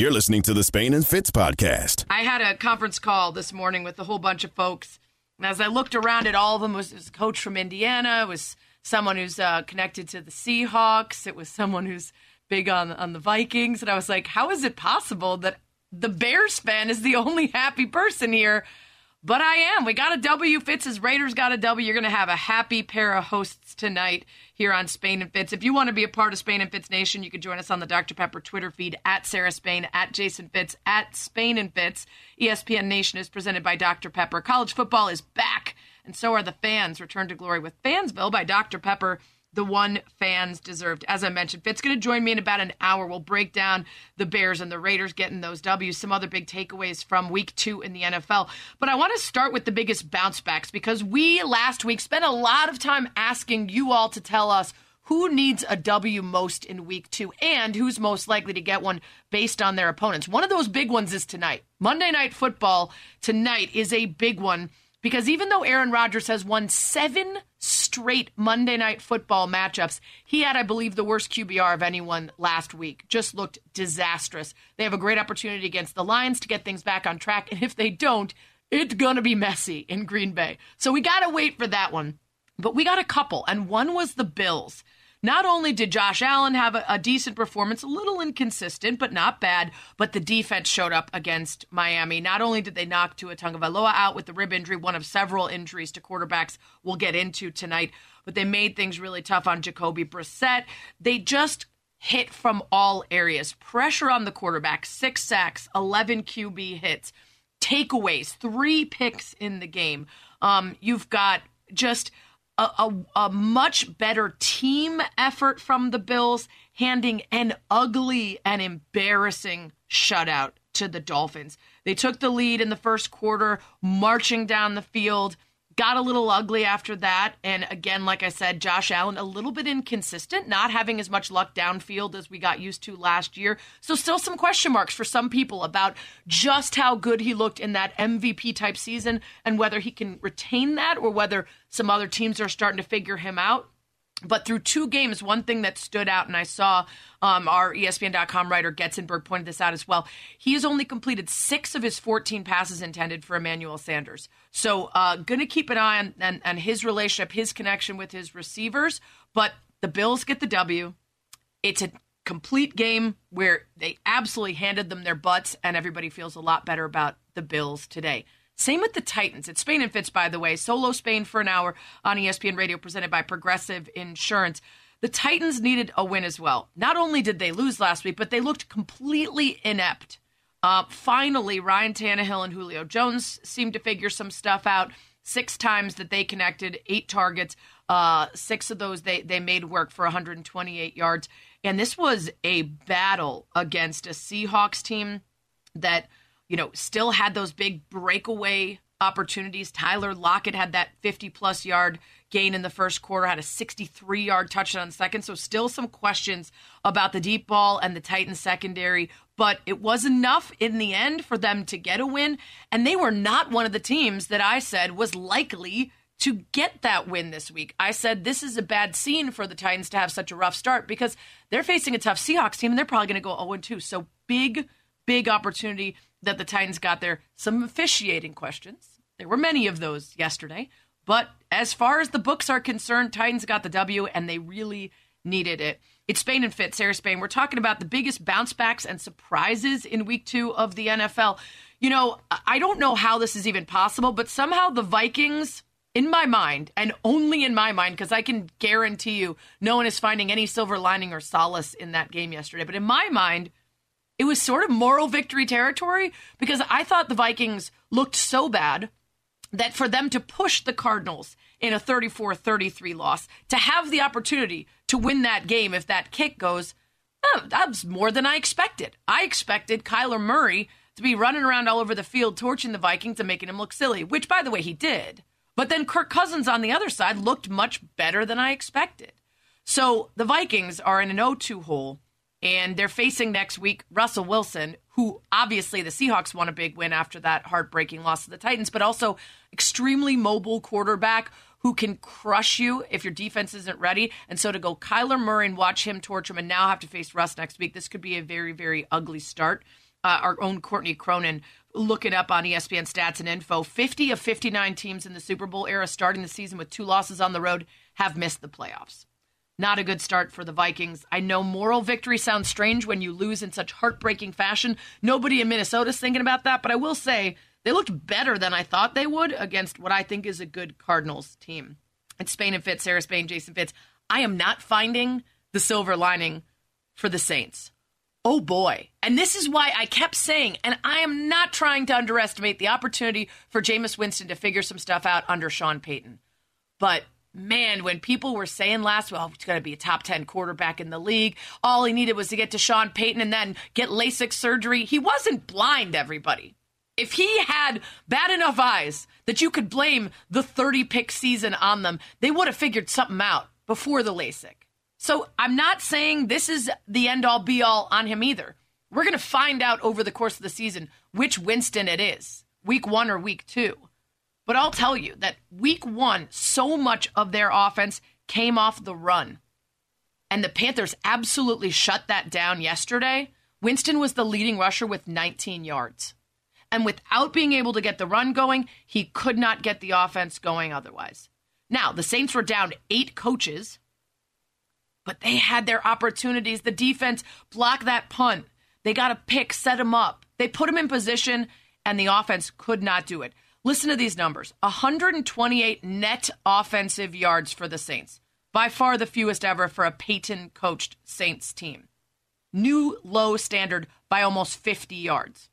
You're listening to the Spain and Fitz podcast. I had a conference call this morning with a whole bunch of folks. And as I looked around at all of them, was, was a coach from Indiana, it was someone who's uh, connected to the Seahawks, it was someone who's big on on the Vikings, and I was like, how is it possible that the Bears fan is the only happy person here? But I am. We got a W. Fitz's Raiders got a W. You're going to have a happy pair of hosts tonight here on Spain and Fitz. If you want to be a part of Spain and Fitz Nation, you can join us on the Dr. Pepper Twitter feed at Sarah Spain, at Jason Fitz, at Spain and Fitz. ESPN Nation is presented by Dr. Pepper. College football is back, and so are the fans. Return to glory with Fansville by Dr. Pepper the one fans deserved. As I mentioned, Fitz going to join me in about an hour. We'll break down the Bears and the Raiders getting those W's, some other big takeaways from week two in the NFL. But I want to start with the biggest bounce backs because we last week spent a lot of time asking you all to tell us who needs a W most in week two and who's most likely to get one based on their opponents. One of those big ones is tonight. Monday Night Football tonight is a big one because even though Aaron Rodgers has won seven straight Monday night football matchups, he had, I believe, the worst QBR of anyone last week. Just looked disastrous. They have a great opportunity against the Lions to get things back on track. And if they don't, it's going to be messy in Green Bay. So we got to wait for that one. But we got a couple, and one was the Bills. Not only did Josh Allen have a, a, decent performance, a little inconsistent, but not bad, but the defense showed up against Miami. Not only did they knock Tua Tagovailoa out with the rib injury, one of several injuries to quarterbacks we'll get into tonight, but they made things really tough on Jacoby Brissett. They just hit from all areas. Pressure on the quarterback, six sacks, 11 QB hits, takeaways, three picks in the game. Um, you've got just – a, a, a, much better team effort from the Bills, handing an ugly and embarrassing shutout to the Dolphins. They took the lead in the first quarter, marching down the field got a little ugly after that. And again, like I said, Josh Allen a little bit inconsistent, not having as much luck downfield as we got used to last year. So still some question marks for some people about just how good he looked in that MVP type season and whether he can retain that or whether some other teams are starting to figure him out. But through two games, one thing that stood out, and I saw um, our ESPN.com writer Getzenberg pointed this out as well. He has only completed six of his 14 passes intended for Emmanuel Sanders. So, uh, going to keep an eye on, on, on his relationship, his connection with his receivers. But the Bills get the W. It's a complete game where they absolutely handed them their butts, and everybody feels a lot better about the Bills today. Same with the Titans. It's Spain and Fitz, by the way. Solo Spain for an hour on ESPN Radio, presented by Progressive Insurance. The Titans needed a win as well. Not only did they lose last week, but they looked completely inept. Uh, finally, Ryan Tannehill and Julio Jones seemed to figure some stuff out. Six times that they connected, eight targets. Uh, six of those they, they made work for 128 yards. And this was a battle against a Seahawks team that – you know, still had those big breakaway opportunities. Tyler Lockett had that 50 plus yard gain in the first quarter, had a 63 yard touchdown in the second. So, still some questions about the deep ball and the Titans secondary, but it was enough in the end for them to get a win. And they were not one of the teams that I said was likely to get that win this week. I said this is a bad scene for the Titans to have such a rough start because they're facing a tough Seahawks team and they're probably going to go 0 2. So, big, big opportunity that the Titans got there. Some officiating questions. There were many of those yesterday. But as far as the books are concerned, Titans got the W and they really needed it. It's Spain and Fit, Sarah Spain. We're talking about the biggest bounce backs and surprises in week two of the NFL. You know, I don't know how this is even possible, but somehow the Vikings, in my mind, and only in my mind, because I can guarantee you no one is finding any silver lining or solace in that game yesterday, but in my mind, it was sort of moral victory territory because I thought the Vikings looked so bad that for them to push the Cardinals in a 34 33 loss, to have the opportunity to win that game if that kick goes, oh, that was more than I expected. I expected Kyler Murray to be running around all over the field, torching the Vikings and making him look silly, which, by the way, he did. But then Kirk Cousins on the other side looked much better than I expected. So the Vikings are in an 0 2 hole and they're facing next week Russell Wilson, who obviously the Seahawks won a big win after that heartbreaking loss to the Titans, but also extremely mobile quarterback who can crush you if your defense isn't ready. And so to go Kyler Murray and watch him torture him and now have to face Russ next week, this could be a very, very ugly start. uh, our own Courtney Cronin looking up on ESPN stats and info. 50 of 59 teams in the Super Bowl era starting the season with two losses on the road have missed the playoffs. Not a good start for the Vikings. I know moral victory sounds strange when you lose in such heartbreaking fashion. Nobody in Minnesota's thinking about that, but I will say they looked better than I thought they would against what I think is a good Cardinals team. It's Spain and Fitz, Sarah Spain, Jason Fitz. I am not finding the silver lining for the Saints. Oh boy. And this is why I kept saying, and I am not trying to underestimate the opportunity for Jameis Winston to figure some stuff out under Sean Payton. But man, when people were saying last, well, he's going to be a top 10 quarterback in the league, all he needed was to get to Sean Payton and then get LASIK surgery. He wasn't blind, everybody. If he had bad enough eyes that you could blame the 30 pick season on them, they would have figured something out before the LASIK. So I'm not saying this is the end all be all on him either. We're going to find out over the course of the season which Winston it is, week one or week two. But I'll tell you that week one, so much of their offense came off the run. And the Panthers absolutely shut that down yesterday. Winston was the leading rusher with 19 yards. And without being able to get the run going, he could not get the offense going otherwise. Now, the Saints were down eight coaches but they had their opportunities. The defense blocked that punt. They got a pick, set him up. They put him in position, and the offense could not do it. Listen to these numbers 128 net offensive yards for the Saints, by far the fewest ever for a Payton coached Saints team. New low standard by almost 50 yards.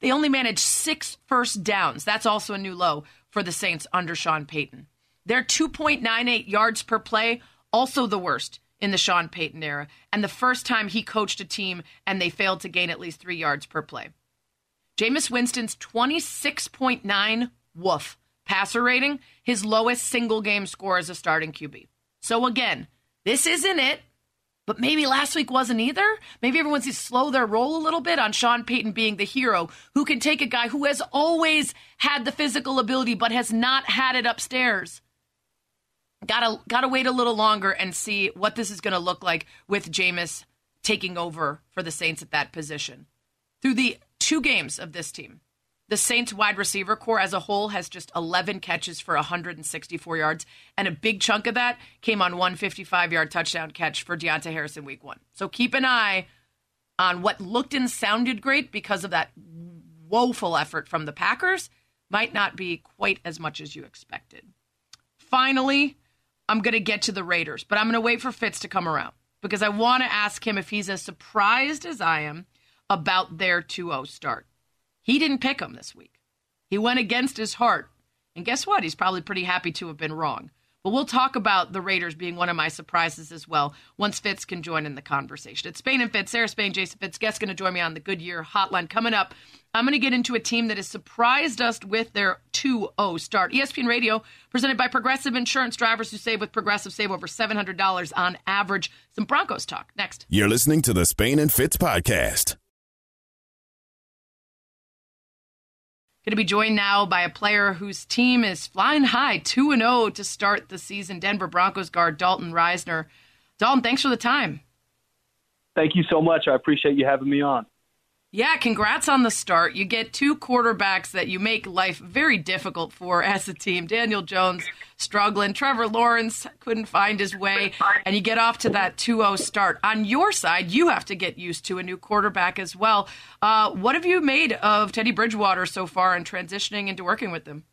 They only managed six first downs. That's also a new low for the Saints under Sean Payton. Their 2.98 yards per play, also the worst in the Sean Payton era, and the first time he coached a team and they failed to gain at least three yards per play. Jameis Winston's 26.9 woof passer rating, his lowest single game score as a starting QB. So again, this isn't it, but maybe last week wasn't either. Maybe everyone's to slow their roll a little bit on Sean Payton being the hero who can take a guy who has always had the physical ability but has not had it upstairs gotta gotta wait a little longer and see what this is to look like with Jameis taking over for the Saints at that position. Through the two games of this team, the Saints wide receiver core as a whole has just 11 catches for 164 yards, and a big chunk of that came on one 55 yard touchdown catch for Deonte Harrison week one. So keep an eye on what looked and sounded great because of that woeful effort from the Packers. Might not be quite as much as you expected. Finally, I'm going to get to the Raiders, but I'm going to wait for Fitz to come around because I want to ask him if he's as surprised as I am about their 2 0 start. He didn't pick them this week. He went against his heart. And guess what? He's probably pretty happy to have been wrong. But we'll talk about the Raiders being one of my surprises as well once Fitz can join in the conversation. It's Spain and Fitz, Sarah Spain, Jason Fitz. Guest going to join me on the Goodyear Hotline coming up. I'm going to get into a team that has surprised us with their 2 0 start. ESPN Radio, presented by Progressive Insurance. Drivers who save with Progressive save over $700 on average. Some Broncos talk next. You're listening to the Spain and Fitz podcast. Going to be joined now by a player whose team is flying high, 2 0 to start the season. Denver Broncos guard Dalton Risner. Dalton, thanks for the time. Thank you so much. I appreciate you having me on. Yeah, congrats on the start. You get two quarterbacks that you make life very difficult for as a team. Daniel Jones struggling, Trevor Lawrence couldn't find his way, and you get off to that 2-0 start. On your side, you have to get used to a new quarterback as well. Uh, what have you made of Teddy Bridgewater so far and transitioning into working with him?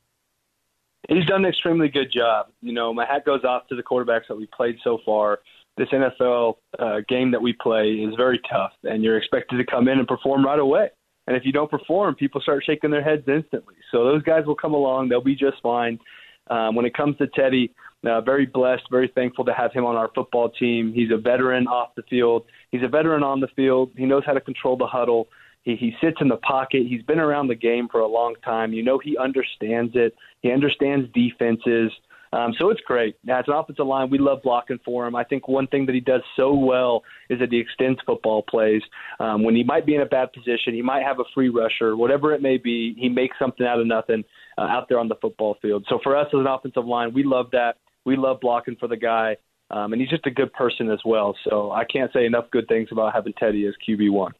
He's done an extremely good job. You know, my hat goes off to the quarterbacks that we've played so far this NFL uh, game that we play is very tough, and you're expected to come in and perform right away. And if you don't perform, people start shaking their heads instantly. So those guys will come along; they'll be just fine. Um, when it comes to Teddy, uh, very blessed, very thankful to have him on our football team. He's a veteran off the field. He's a veteran on the field. He knows how to control the huddle. He, he sits in the pocket. He's been around the game for a long time. You know, he understands it. He understands defenses. Um, so it's great. As an offensive line, we love blocking for him. I think one thing that he does so well is that he extends football plays. Um, when he might be in a bad position, he might have a free rusher, whatever it may be, he makes something out of nothing uh, out there on the football field. So for us as an offensive line, we love that. We love blocking for the guy. Um, and he's just a good person as well. So I can't say enough good things about having Teddy as QB1.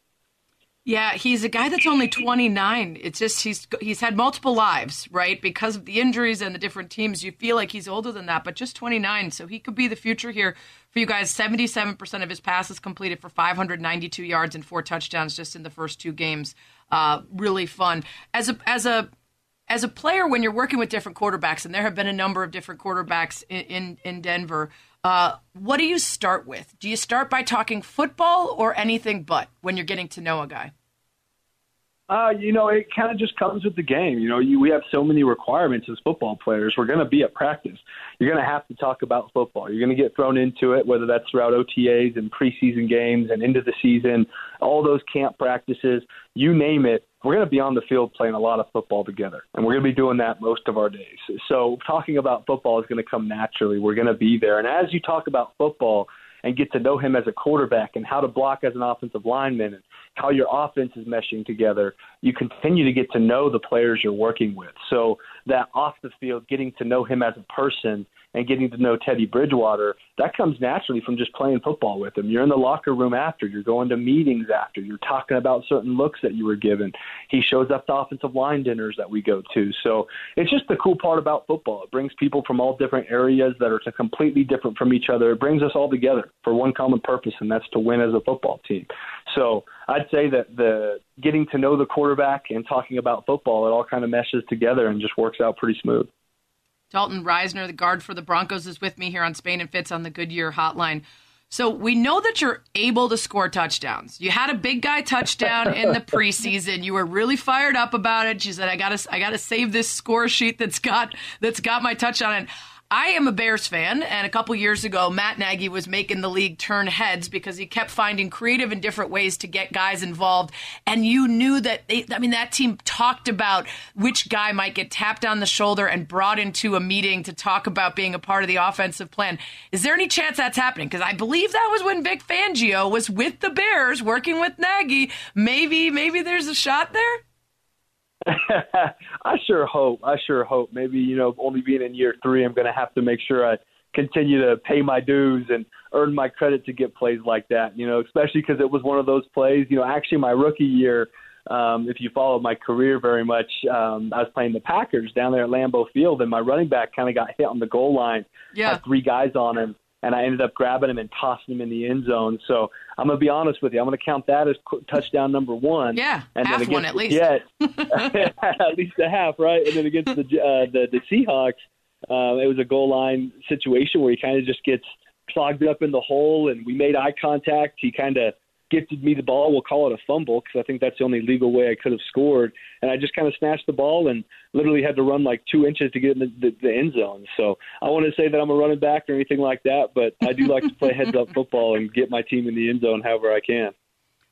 Yeah, he's a guy that's only 29. It's just he's he's had multiple lives, right? Because of the injuries and the different teams, you feel like he's older than that, but just 29. So he could be the future here for you guys. 77% of his passes completed for 592 yards and four touchdowns just in the first two games. Uh, really fun as a as a as a player when you're working with different quarterbacks, and there have been a number of different quarterbacks in in, in Denver. Uh, what do you start with? Do you start by talking football or anything but when you're getting to know a guy? Uh, you know, it kind of just comes with the game. You know, you, we have so many requirements as football players. We're going to be at practice. You're going to have to talk about football. You're going to get thrown into it, whether that's throughout OTAs and preseason games and into the season, all those camp practices, you name it. We're going to be on the field playing a lot of football together, and we're going to be doing that most of our days. So, talking about football is going to come naturally. We're going to be there. And as you talk about football, and get to know him as a quarterback and how to block as an offensive lineman and how your offense is meshing together, you continue to get to know the players you're working with. So that off the field, getting to know him as a person and getting to know Teddy Bridgewater, that comes naturally from just playing football with him. You're in the locker room after, you're going to meetings after, you're talking about certain looks that you were given. He shows up to offensive line dinners that we go to. So it's just the cool part about football. It brings people from all different areas that are completely different from each other. It brings us all together for one common purpose, and that's to win as a football team. So I'd say that the getting to know the quarterback and talking about football, it all kind of meshes together and just works out pretty smooth. Dalton Risner, the guard for the Broncos, is with me here on Spain and Fitz on the Goodyear Hotline. So we know that you're able to score touchdowns. You had a big guy touchdown in the preseason. You were really fired up about it. She said, "I got to, I got to save this score sheet that's got that's got my touchdown." And I am a Bears fan, and a couple years ago, Matt Nagy was making the league turn heads because he kept finding creative and different ways to get guys involved. And you knew that they, I mean, that team talked about which guy might get tapped on the shoulder and brought into a meeting to talk about being a part of the offensive plan. Is there any chance that's happening? Because I believe that was when Vic Fangio was with the Bears working with Nagy. Maybe, maybe there's a shot there. I sure hope. I sure hope. Maybe you know, only being in year three, I'm going to have to make sure I continue to pay my dues and earn my credit to get plays like that. You know, especially because it was one of those plays. You know, actually, my rookie year. Um, if you followed my career very much, um, I was playing the Packers down there at Lambeau Field, and my running back kind of got hit on the goal line. Yeah. Had three guys on him, and I ended up grabbing him and tossing him in the end zone. So I'm gonna be honest with you. I'm gonna count that as touchdown number one. Yeah, and half then one at least. Yeah, at least a half, right? And then against the uh, the, the Seahawks, uh, it was a goal line situation where he kind of just gets clogged up in the hole, and we made eye contact. He kind of gifted me the ball. We'll call it a fumble because I think that's the only legal way I could have scored. And I just kind of snatched the ball and literally had to run like two inches to get in the, the, the end zone. So I want to say that I'm a running back or anything like that, but I do like to play heads up football and get my team in the end zone however I can.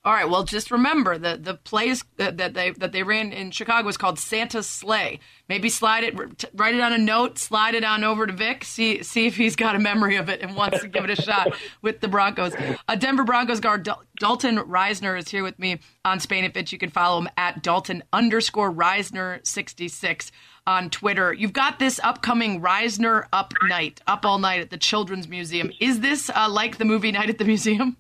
All right. Well, just remember the the plays that they that they ran in Chicago was called Santa's sleigh. Maybe slide it, write it on a note, slide it on over to Vic. See see if he's got a memory of it and wants to give it a shot with the Broncos. A Denver Broncos guard Dalton Risner is here with me on Spain and Fitz. You can follow him at Dalton underscore Risner sixty six on Twitter. You've got this upcoming Risner Up Night, up all night at the Children's Museum. Is this uh, like the movie Night at the Museum?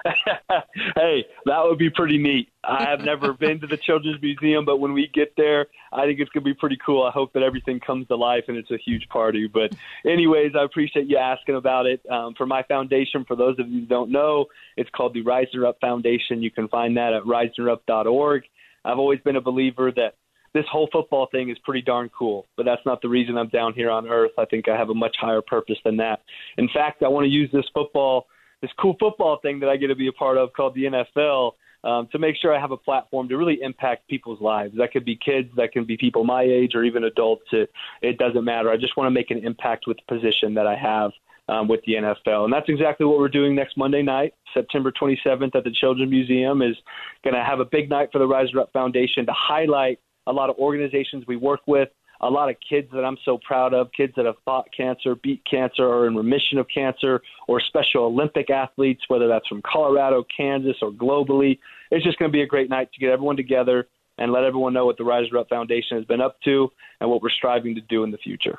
hey, that would be pretty neat. I have never been to the Children's Museum, but when we get there, I think it's going to be pretty cool. I hope that everything comes to life and it's a huge party. But, anyways, I appreciate you asking about it. Um, for my foundation, for those of you who don't know, it's called the Risner Up Foundation. You can find that at risnerup.org. I've always been a believer that this whole football thing is pretty darn cool, but that's not the reason I'm down here on earth. I think I have a much higher purpose than that. In fact, I want to use this football – this cool football thing that I get to be a part of called the NFL um, to make sure I have a platform to really impact people's lives. That could be kids, that can be people my age, or even adults. It, it doesn't matter. I just want to make an impact with the position that I have um, with the NFL, and that's exactly what we're doing next Monday night, September 27th, at the Children's Museum. Is going to have a big night for the Risner Up Foundation to highlight a lot of organizations we work with a lot of kids that I'm so proud of, kids that have fought cancer, beat cancer, or in remission of cancer, or Special Olympic athletes, whether that's from Colorado, Kansas, or globally. It's just going to be a great night to get everyone together and let everyone know what the Risner Up Foundation has been up to and what we're striving to do in the future.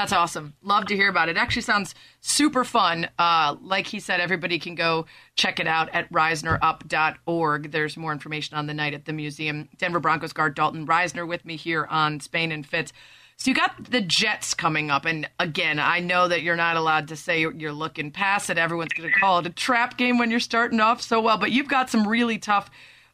That's awesome. Love to hear about it. actually sounds super fun. Uh, like he said, everybody can go check it out at risnerup.org. There's more information on the night at the museum. Denver Broncos guard Dalton Risner with me here on Spain and Fitz. So you got the Jets coming up, and again, I know that you're not allowed to say you're looking past it. Everyone's going to call it a trap game when you're starting off so well, but you've got some really tough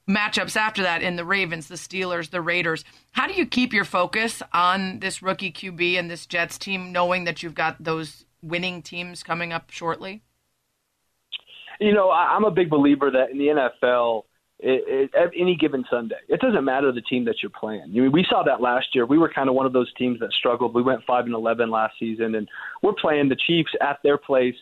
matchups after that in the Ravens, the Steelers, the Raiders. How do you keep your focus on this rookie QB and this Jets team, knowing that you've got those winning teams coming up shortly? You know, I'm a big believer that in the NFL it, it, any given Sunday. It doesn't matter the team that you're playing. I mean, we saw that last year. We were kind of one of those teams that struggled. We went five and eleven last season, and we're playing the Chiefs at their place.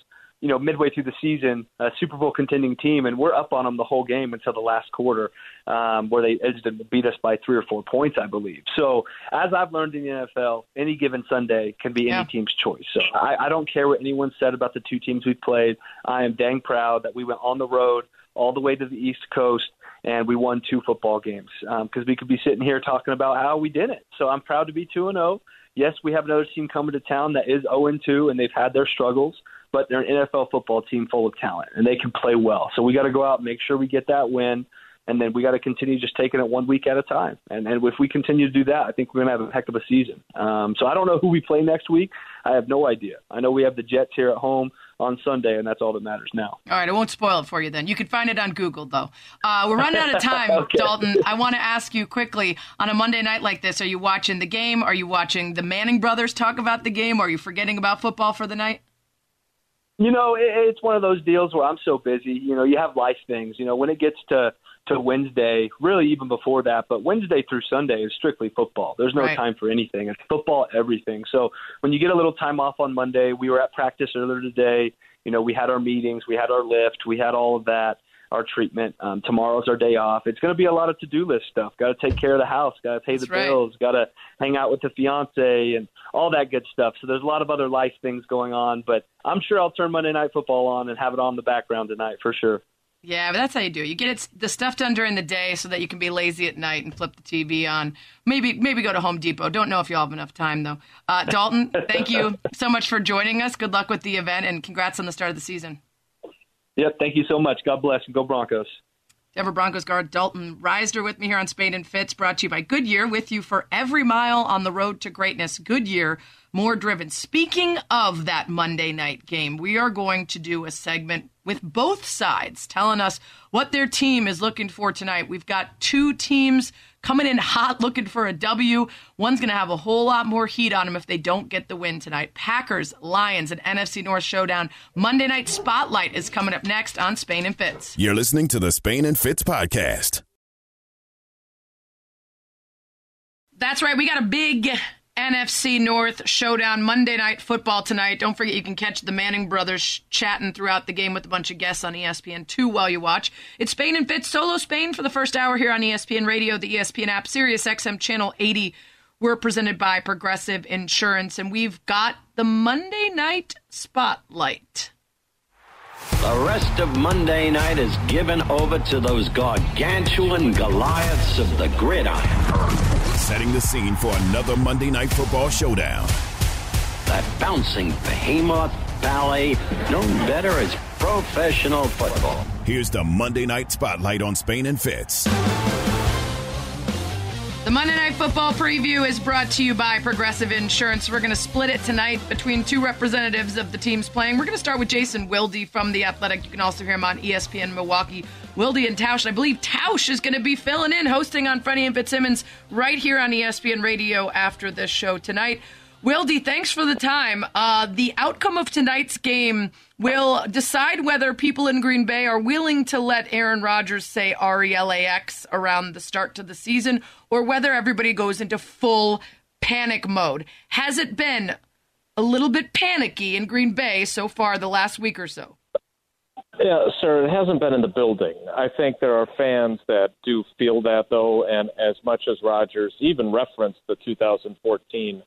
You know, midway through the season, a Super Bowl contending team, and we're up on them the whole game until the last quarter, um, where they edged and beat us by three or four points, I believe. So, as I've learned in the NFL, any given Sunday can be any yeah. team's choice. So, I, I don't care what anyone said about the two teams we played. I am dang proud that we went on the road all the way to the East Coast and we won two football games because um, we could be sitting here talking about how we did it. So I'm proud to be two and zero. Oh. Yes, we have another team coming to town that is zero and two, and they've had their struggles, but they're an NFL football team full of talent, and they can play well. So we got to go out and make sure we get that win and then we got to continue just taking it one week at a time. And, and if we continue to do that, I think we're going to have a heck of a season. Um, so I don't know who we play next week. I have no idea. I know we have the Jets here at home on Sunday, and that's all that matters now. All right, I won't spoil it for you then. You can find it on Google, though. Uh, we're running out of time, okay. Dalton. I want to ask you quickly on a Monday night like this, are you watching the game? Are you watching the Manning brothers talk about the game? Or are you forgetting about football for the night? You know, it, it's one of those deals where I'm so busy. You know, you have life things. You know, when it gets to to Wednesday, really even before that, but Wednesday through Sunday is strictly football. There's no right. time for anything. It's football, everything. So when you get a little time off on Monday, we were at practice earlier today. You know, we had our meetings, we had our lift, we had all of that, our treatment. Um, tomorrow's our day off. It's going to be a lot of to do list stuff. Got to take care of the house, got to pay That's the right. bills, got to hang out with the fiance and all that good stuff. So there's a lot of other life things going on, but I'm sure I'll turn Monday Night Football on and have it on the background tonight for sure. Yeah, but that's how you do it. You get it, the stuff done during the day so that you can be lazy at night and flip the TV on. Maybe maybe go to Home Depot. Don't know if you'll have enough time though. Uh, Dalton, thank you so much for joining us. Good luck with the event and congrats on the start of the season. Yep, thank you so much. God bless and go Broncos. Denver Broncos guard Dalton Risner with me here on Spain and Fitz, brought to you by Goodyear, with you for every mile on the road to greatness. Goodyear, more driven. Speaking of that Monday night game, we are going to do a segment with both sides telling us what their team is looking for tonight. We've got two teams coming in hot looking for a W. One's going to have a whole lot more heat on them if they don't get the win tonight. Packers, Lions, and NFC North showdown. Monday Night Spotlight is coming up next on Spain and Fitz. You're listening to the Spain and Fitz podcast. That's right. We got a big NFC North showdown Monday night football tonight. Don't forget you can catch the Manning brothers chatting throughout the game with a bunch of guests on ESPN2 while you watch. It's Spain and Fitz solo Spain for the first hour here on ESPN Radio, the ESPN app, Sirius XM channel 80. We're presented by Progressive Insurance and we've got the Monday night spotlight. The rest of Monday night is given over to those gargantuan Goliaths of the gridiron setting the scene for another Monday Night Football showdown. That bouncing behemoth ballet, known better as professional football. Here's the Monday Night Spotlight on Spain and Fitz. The Monday Night Football preview is brought to you by Progressive Insurance. We're going to split it tonight between two representatives of the teams playing. We're going to start with Jason Wilde from The Athletic. You can also hear him on ESPN Milwaukee. Wilde and Tausch. I believe Tausch is going to be filling in, hosting on Freddie and Fitzsimmons right here on ESPN Radio after this show tonight. Wildy, thanks for the time. Uh, the outcome of tonight's game will decide whether people in Green Bay are willing to let Aaron Rodgers say RELAX around the start to the season or whether everybody goes into full panic mode. Has it been a little bit panicky in Green Bay so far the last week or so? Yeah, sir, it hasn't been in the building. I think there are fans that do feel that, though, and as much as Rodgers even referenced the 2014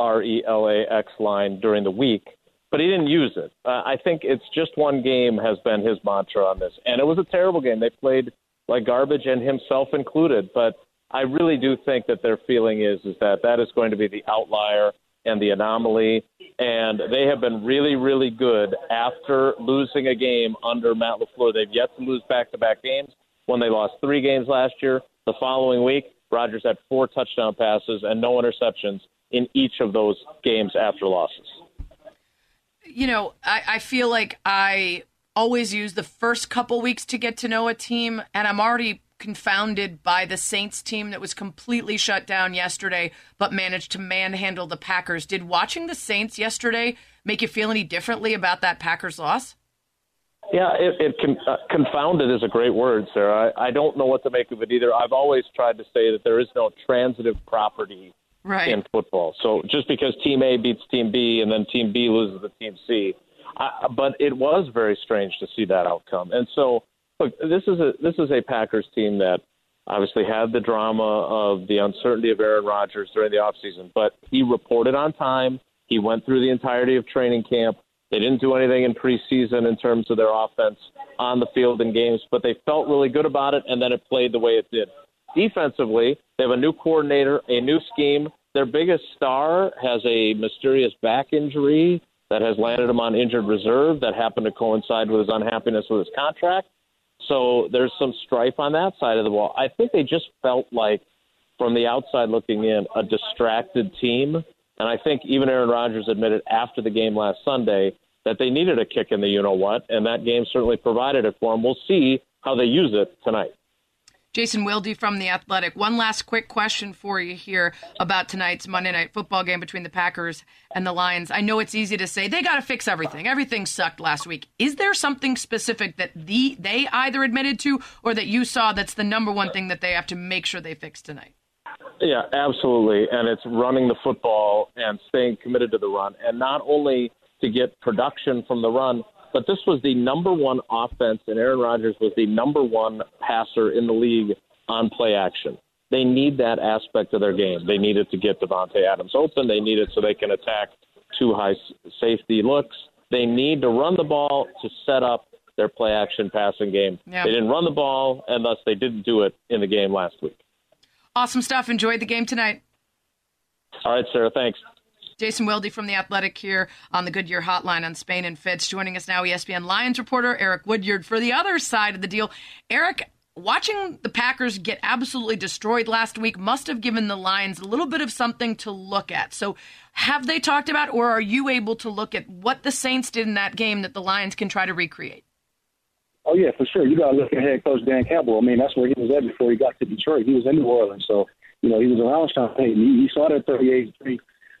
R E L A X line during the week, but he didn't use it. Uh, I think it's just one game has been his mantra on this, and it was a terrible game. They played like garbage, and himself included. But I really do think that their feeling is is that that is going to be the outlier. and the anomaly. And they have been really, really good after losing a game under Matt LaFleur. They've yet to lose back to back games. When they lost three games last year, the following week, Rodgers had four touchdown passes and no interceptions in each of those games after losses. You know, I, I feel like I always use the first couple weeks to get to know a team, and I'm already confounded by the Saints team that was completely shut down yesterday, but managed to manhandle the Packers. Did watching the Saints yesterday make you feel any differently about that Packers loss? Yeah, it, it uh, confounded is a great word, Sarah. I, I don't know what to make of it either. I've always tried to say that there is no transitive property right. in football. So just because Team A beats Team B and then Team B loses to Team C, I, but it was very strange to see that outcome. And so look, this is a this is a Packers team that obviously had the drama of the uncertainty of Aaron Rodgers during the offseason, but he reported on time. He went through the entirety of training camp. They didn't do anything in preseason in terms of their offense on the field in games, but they felt really good about it, and then it played the way it did. Defensively, they have a new coordinator, a new scheme. Their biggest star has a mysterious back injury that has landed him on injured reserve that happened to coincide with his unhappiness with his contract. So there's some strife on that side of the ball. I think they just felt like, from the outside looking in, a distracted team. And I think even Aaron Rodgers admitted after the game last Sunday that they needed a kick in the you know what, and that game certainly provided it for them. We'll see how they use it tonight. Jason Wilde from The Athletic. One last quick question for you here about tonight's Monday night football game between the Packers and the Lions. I know it's easy to say they got to fix everything. Everything sucked last week. Is there something specific that the they either admitted to or that you saw that's the number one thing that they have to make sure they fix tonight? Yeah, absolutely. And it's running the football and staying committed to the run. And not only to get production from the run, but this was the number one offense, and Aaron Rodgers was the number one passer in the league on play action. They need that aspect of their game. They need it to get Davante Adams open. They need it so they can attack two high safety looks. They need to run the ball to set up their play action passing game. They didn't run the ball, and thus they didn't do it in the game last week. Awesome stuff. Enjoyed the game tonight. All right, Sarah. Thanks. Jason Wilde from The Athletic here on the Goodyear Hotline on Spain and Fitz. Joining us now, ESPN Lions reporter Eric Woodyard for the other side of the deal. Eric, watching the Packers get absolutely destroyed last week must have given the Lions a little bit of something to look at. So, have they talked about, or are you able to look at what the Saints did in that game that the Lions can try to recreate? Oh yeah, for sure. You got to look at head coach Dan Campbell. I mean, that's where he was at before he got to Detroit. He was in New Orleans, so you know he was around Sean Payton. He, he saw that 38-3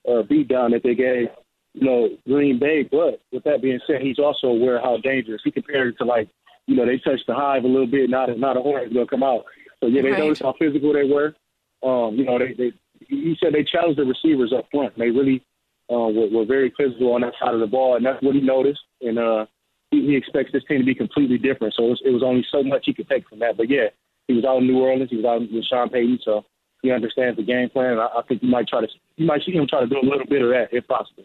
uh, beat down that they gave, you know, Green Bay. But with that being said, he's also aware how dangerous. He compared it to like, you know, they touched the hive a little bit, not not a horn is gonna come out. So yeah, they Right. noticed how physical they were. Um, you know, they they he said they challenged the receivers up front. They really uh, were, were very physical on that side of the ball, and that's what he noticed. And uh, he, he expects this team to be completely different. So it was, it was only so much he could take from that. But yeah, he was out in New Orleans. He was out with Sean Payton, so he understands the game plan. I, I think you might try to you might see him try to do a little bit of that if possible.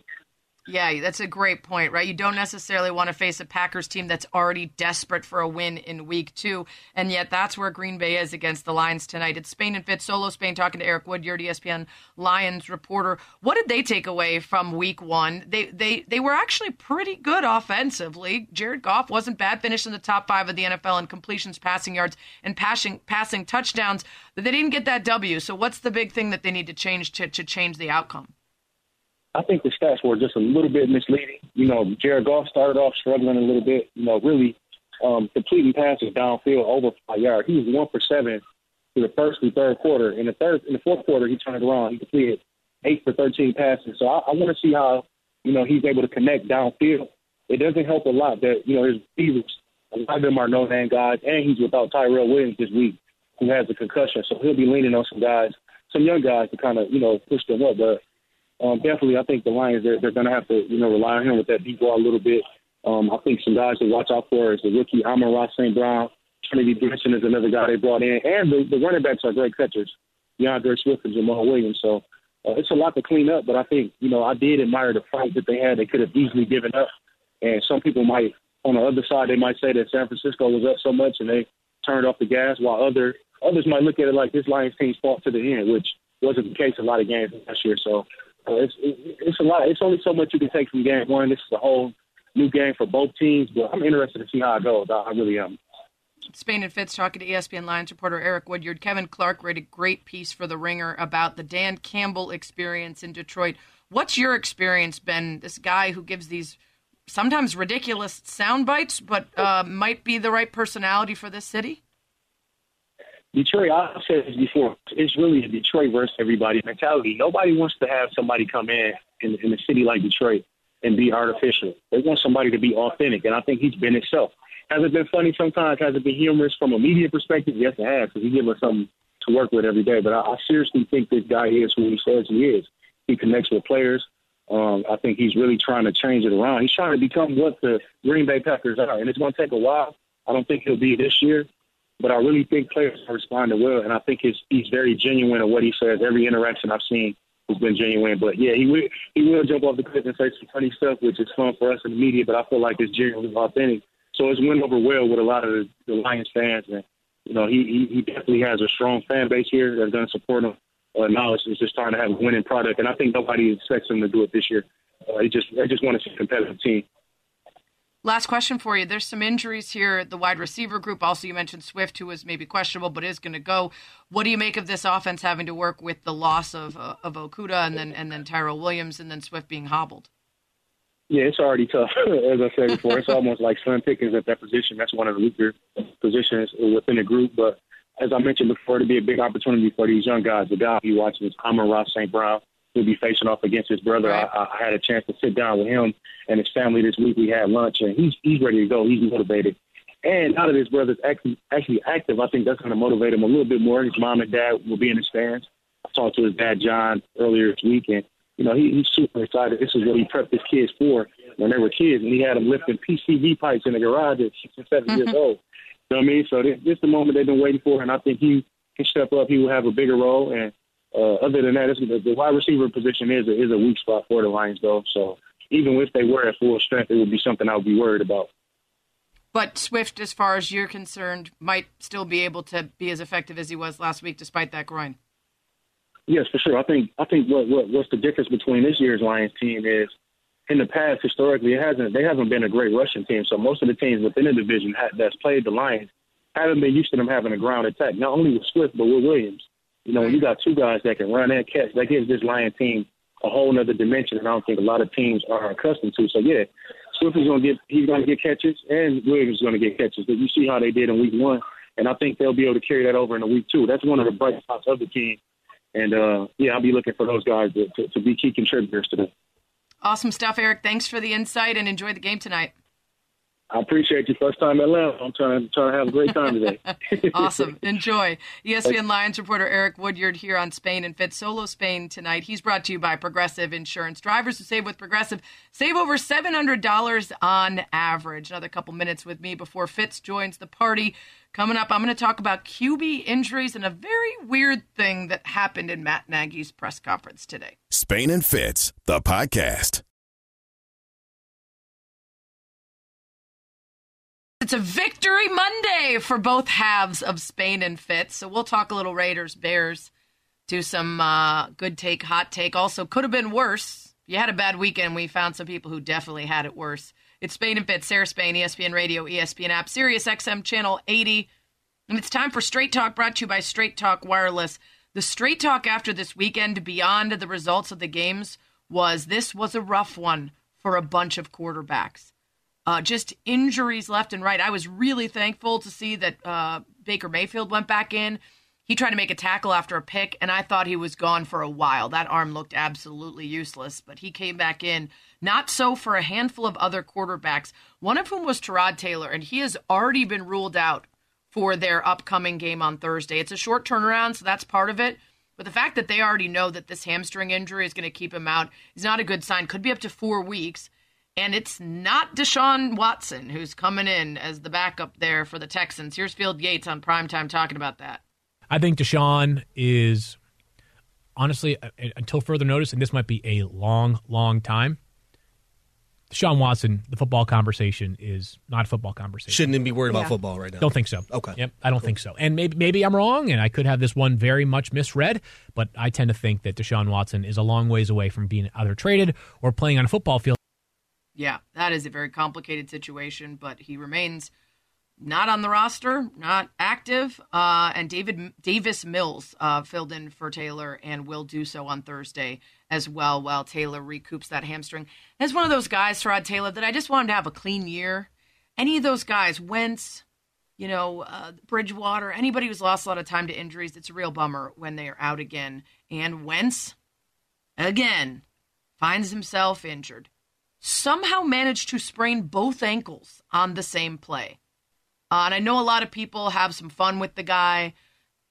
Yeah, that's a great point, right? You don't necessarily want to face a Packers team that's already desperate for a win in week two. And yet that's where Green Bay is against the Lions tonight. It's Spain and Fitz, solo Spain talking to Eric Woodyard, ESPN Lions reporter. What did they take away from week one? They they they were actually pretty good offensively. Jared Goff wasn't bad, finished in the top five of the NFL in completions, passing yards, and passing passing touchdowns. But they didn't get that W. So what's the big thing that they need to change to, to change the outcome? I think the stats were just a little bit misleading. You know, Jared Goff started off struggling a little bit. You know, really um, completing passes downfield over five yards. He was one for seven for the first and third quarter. In the third, in the fourth quarter, he turned around. He completed eight for thirteen passes. So I, I want to see how you know he's able to connect downfield. It doesn't help a lot that you know his receivers, a lot of them are no name guys, and he's without Tyrell Williams this week, who has a concussion. So he'll be leaning on some guys, some young guys to kind of you know push them up. But um, definitely, I think the Lions they're, they're going to have to you know rely on him with that deep ball a little bit. Um, I think some guys to watch out for is the rookie Amon-Ra St. Brown. Trinity Gibson is another guy they brought in, and the, the running backs are great catchers, D'Andre Swift and Jamaal Williams. So uh, it's a lot to clean up, but I think you know I did admire the fight that they had. They could have easily given up, and some people might on the other side they might say that San Francisco was up so much and they turned off the gas, while other others might look at it like this Lions team fought to the end, which wasn't the case a lot of games last year. So it's it's a lot. It's only so much you can take from game one. This is a whole new game for both teams, but I'm interested to see how it goes. I, I really am. Spain and Fitz talking to ESPN Lions reporter Eric Woodyard. Kevin Clark wrote a great piece for The Ringer about the Dan Campbell experience in Detroit. What's your experience been? This guy who gives these sometimes ridiculous sound bites, but uh, might be the right personality for this city? Detroit, I've said this before, it's really a Detroit versus everybody mentality. Nobody wants to have somebody come in, in in a city like Detroit and be artificial. They want somebody to be authentic, and I think he's been himself. Has it been funny sometimes? Has it been humorous from a media perspective? Yes, it has, because he gives us something to work with every day. But I, I seriously think this guy is who he says he is. He connects with players. Um, I think he's really trying to change it around. He's trying to become what the Green Bay Packers are, and it's going to take a while. I don't think he'll be this year, but I really think players are responding well, and I think he's he's very genuine in what he says. Every interaction I've seen has been genuine. But yeah, he will he will jump off the cliff and say some funny stuff, which is fun for us in the media. But I feel like it's genuinely authentic. So it's went over well with a lot of the, the Lions fans, and you know he, he he definitely has a strong fan base here that's going to support him. Uh, now it's, just starting to have a winning product, and I think nobody expects him to do it this year. Uh, he just I just want to see a competitive team. Last question for you. There's some injuries here the wide receiver group. Also, you mentioned Swift, who was maybe questionable but is going to go. What do you make of this offense having to work with the loss of uh, of Okudah and then and then Tyrell Williams and then Swift being hobbled? Yeah, it's already tough. As I said before, it's almost like Slim Pickens at that position. That's one of the weaker positions within the group. But as I mentioned before, it'd be a big opportunity for these young guys. The guy you watching is Amon-Ra St. Brown. He'll be facing off against his brother. Right. I, I had a chance to sit down with him and his family this week. We had lunch, and he's he's ready to go. He's motivated. And now that his brother's actually, actually active, I think that's going to motivate him a little bit more. His mom and dad will be in the stands. I talked to his dad, John, earlier this week, and you know, he, he's super excited. This is what he prepped his kids for when they were kids, and he had them lifting PCV pipes in the garage at six and 7 mm-hmm. years old. You know what I mean? So this, this is the moment they've been waiting for, and I think he can step up. He will have a bigger role, and uh, other than that, the, the wide receiver position is a, is a weak spot for the Lions, though. So even if they were at full strength, it would be something I would be worried about. But Swift, as far as you're concerned, might still be able to be as effective as he was last week, despite that groin. Yes, for sure. I think I think what, what what's the difference between this year's Lions team is in the past historically it hasn't they haven't been a great rushing team. So most of the teams within the division that's played the Lions haven't been used to them having a ground attack. Not only with Swift but with Williams. You know, when you got two guys that can run and catch, that gives this Lion team a whole other dimension, and I don't think a lot of teams are accustomed to. So yeah, Swift is going to get he's going to get catches, and Williams is going to get catches. But you see how they did in Week One, and I think they'll be able to carry that over in the Week Two. That's one of the bright spots of the team and uh, yeah, I'll be looking for those guys to, to, to be key contributors today. Awesome stuff, Eric. Thanks for the insight and enjoy the game tonight. I appreciate you. First time at Atlanta. I'm trying, trying to have a great time today. awesome. Enjoy. ESPN Lions reporter Eric Woodyard here on Spain and Fitz Solo Spain tonight. He's brought to you by Progressive Insurance. Drivers who save with Progressive save over $700 on average. Another couple minutes with me before Fitz joins the party. Coming up, I'm going to talk about QB injuries and a very weird thing that happened in Matt Nagy's press conference today. Spain and Fitz, the podcast. It's a victory Monday for both halves of Spain and Fitz. So we'll talk a little Raiders, Bears, do some uh, good take, hot take. Also, could have been worse. You had a bad weekend. We found some people who definitely had it worse. It's Spain and Fitz, Sarah Spain, ESPN Radio, ESPN app, Sirius XM channel 80. And it's time for Straight Talk brought to you by Straight Talk Wireless. The Straight Talk after this weekend, beyond the results of the games, was this was a rough one for a bunch of quarterbacks uh, just injuries left and right. I was really thankful to see that uh, Baker Mayfield went back in. He tried to make a tackle after a pick, and I thought he was gone for a while. That arm looked absolutely useless, but he came back in. Not so for a handful of other quarterbacks, one of whom was Tyrod Taylor, and he has already been ruled out for their upcoming game on Thursday. It's a short turnaround, so that's part of it. But the fact that they already know that this hamstring injury is going to keep him out is not a good sign. Could be up to four weeks. And it's not Deshaun Watson who's coming in as the backup there for the Texans. Here's Field Yates on primetime talking about that. I think Deshaun is honestly, uh, until further notice, and this might be a long, long time, Sean Watson, the football conversation is not a football conversation. Shouldn't even be worried Yeah. about football right now. Don't think so. Okay. Yep, I don't think so. And maybe maybe I'm wrong, and I could have this one very much misread, but I tend to think that Deshaun Watson is a long ways away from being either traded or playing on a football field. Yeah, that is a very complicated situation, but he remains not on the roster, not active. Uh, and David Davis Mills uh, filled in for Taylor and will do so on Thursday as well, while Taylor recoups that hamstring. As one of those guys, Rod Taylor, that I just wanted to have a clean year. Any of those guys, Wentz, you know, uh, Bridgewater, anybody who's lost a lot of time to injuries, it's a real bummer when they are out again. And Wentz, again, finds himself injured somehow managed to sprain both ankles on the same play. Uh, and I know a lot of people have some fun with the guy.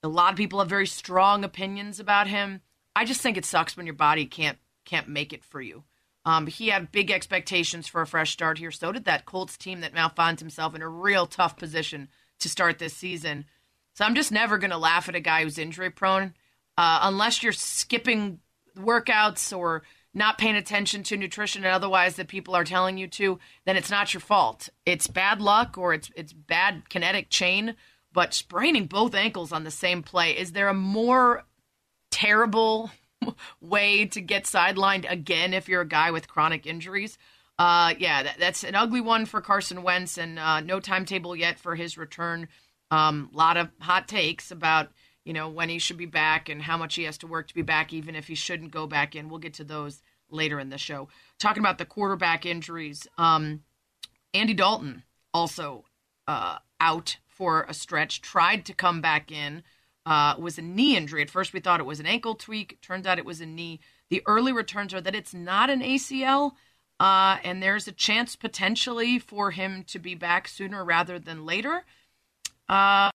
A lot of people have very strong opinions about him. I just think it sucks when your body can't can't make it for you. Um, he had big expectations for a fresh start here. So did that Colts team that now finds himself in a real tough position to start this season. So I'm just never going to laugh at a guy who's injury prone uh, unless you're skipping workouts or not paying attention to nutrition and otherwise that people are telling you to, then it's not your fault. It's bad luck or it's it's bad kinetic chain. But spraining both ankles on the same play, is there a more terrible way to get sidelined again if you're a guy with chronic injuries? Uh, yeah, that, that's an ugly one for Carson Wentz, and uh, no timetable yet for his return. A um, lot of hot takes about you know when he should be back and how much he has to work to be back, even if he shouldn't go back in. We'll get to those later in the show. Talking about the quarterback injuries, um, Andy Dalton also uh, out for a stretch. Tried to come back in. Uh, was a knee injury. At first, we thought it was an ankle tweak. Turns out it was a knee. The early returns are that it's not an ACL, uh, and there's a chance potentially for him to be back sooner rather than later. Uh,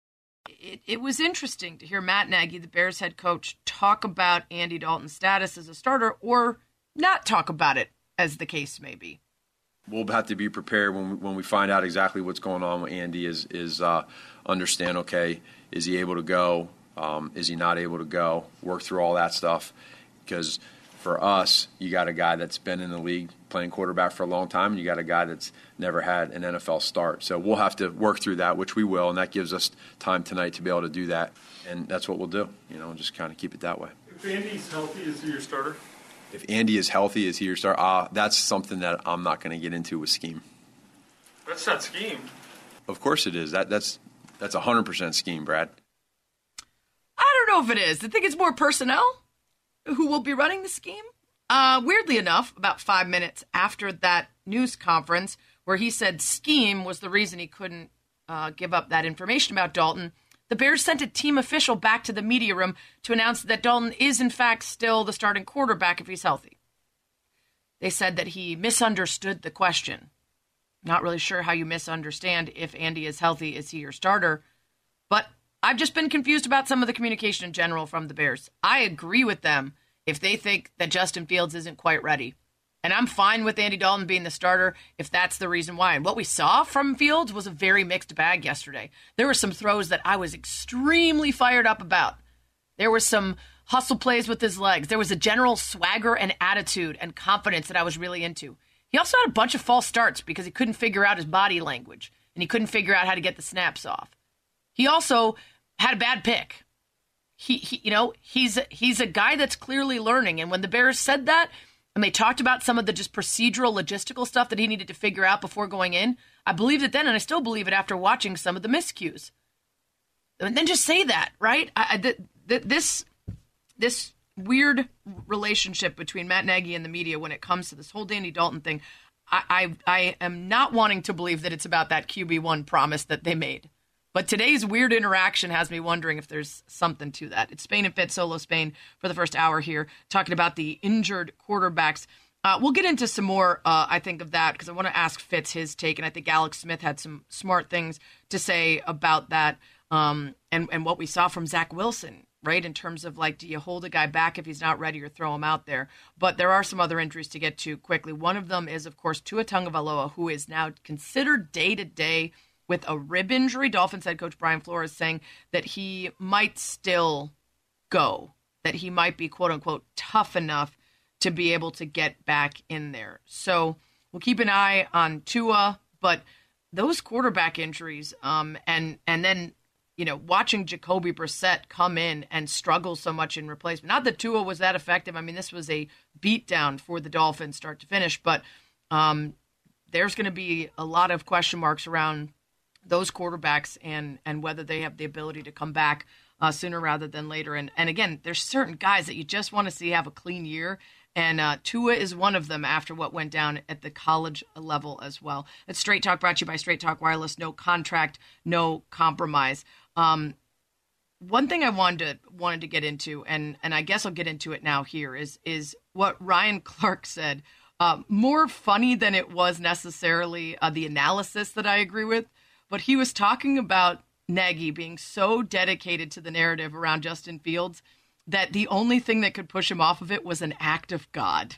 it, it was interesting to hear Matt Nagy, the Bears head coach, talk about Andy Dalton's status as a starter or not talk about it, as the case may be. We'll have to be prepared when we, when we find out exactly what's going on with Andy. Is is uh, understand? Okay, is he able to go? Um, is he not able to go? Work through all that stuff because for us, you got a guy that's been in the league playing quarterback for a long time, and you got a guy that's never had an NFL start. So we'll have to work through that, which we will, and that gives us time tonight to be able to do that, and that's what we'll do. You know, just kind of keep it that way. If Andy's healthy, is he your starter? If Andy is healthy, is he your star? Uh, that's something that I'm not going to get into with scheme. That's not scheme. Of course it is. That that's that's 100% scheme, Brad. I don't know if it is. I think it's more personnel who will be running the scheme. Uh, weirdly enough, about five minutes after that news conference where he said scheme was the reason he couldn't uh, give up that information about Dalton, the Bears sent a team official back to the media room to announce that Dalton is, in fact, still the starting quarterback if he's healthy. They said that he misunderstood the question. Not really sure how you misunderstand if Andy is healthy, is he your starter? But I've just been confused about some of the communication in general from the Bears. I agree with them if they think that Justin Fields isn't quite ready. And I'm fine with Andy Dalton being the starter if that's the reason why. And what we saw from Fields was a very mixed bag yesterday. There were some throws that I was extremely fired up about. There were some hustle plays with his legs. There was a general swagger and attitude and confidence that I was really into. He also had a bunch of false starts because he couldn't figure out his body language and he couldn't figure out how to get the snaps off. He also had a bad pick. He, he you know, he's he's a guy that's clearly learning. And when the Bears said that, and they talked about some of the just procedural logistical stuff that he needed to figure out before going in, I believed it then, and I still believe it after watching some of the miscues. And then just say that, right? I, I, th- th- this this weird relationship between Matt Nagy and the media when it comes to this whole Danny Dalton thing, I, I, I am not wanting to believe that it's about that QB one promise that they made. But today's weird interaction has me wondering if there's something to that. It's Spain and Fitz, solo Spain, for the first hour here, talking about the injured quarterbacks. Uh, we'll get into some more, uh, I think, of that because I want to ask Fitz his take, and I think Alex Smith had some smart things to say about that um, and, and what we saw from Zach Wilson, right? In terms of like, do you hold a guy back if he's not ready or throw him out there? But there are some other injuries to get to quickly. One of them is, of course, Tua Tagovailoa, who is now considered day to day with a rib injury. Dolphins head coach Brian Flores saying that he might still go, that he might be quote unquote tough enough to be able to get back in there. So we'll keep an eye on Tua, but those quarterback injuries, um, and and then you know watching Jacoby Brissett come in and struggle so much in replacement. Not that Tua was that effective. I mean, this was a beatdown for the Dolphins, start to finish. But um, there's going to be a lot of question marks around those quarterbacks and and whether they have the ability to come back uh, sooner rather than later. And and again, there's certain guys that you just want to see have a clean year. And uh, Tua is one of them after what went down at the college level as well. It's Straight Talk brought to you by Straight Talk Wireless. No contract, no compromise. Um, one thing I wanted to wanted to get into, and and I guess I'll get into it now. Here is is what Ryan Clark said. Uh, more funny than it was necessarily uh, the analysis that I agree with, but he was talking about Nagy being so dedicated to the narrative around Justin Fields that the only thing that could push him off of it was an act of God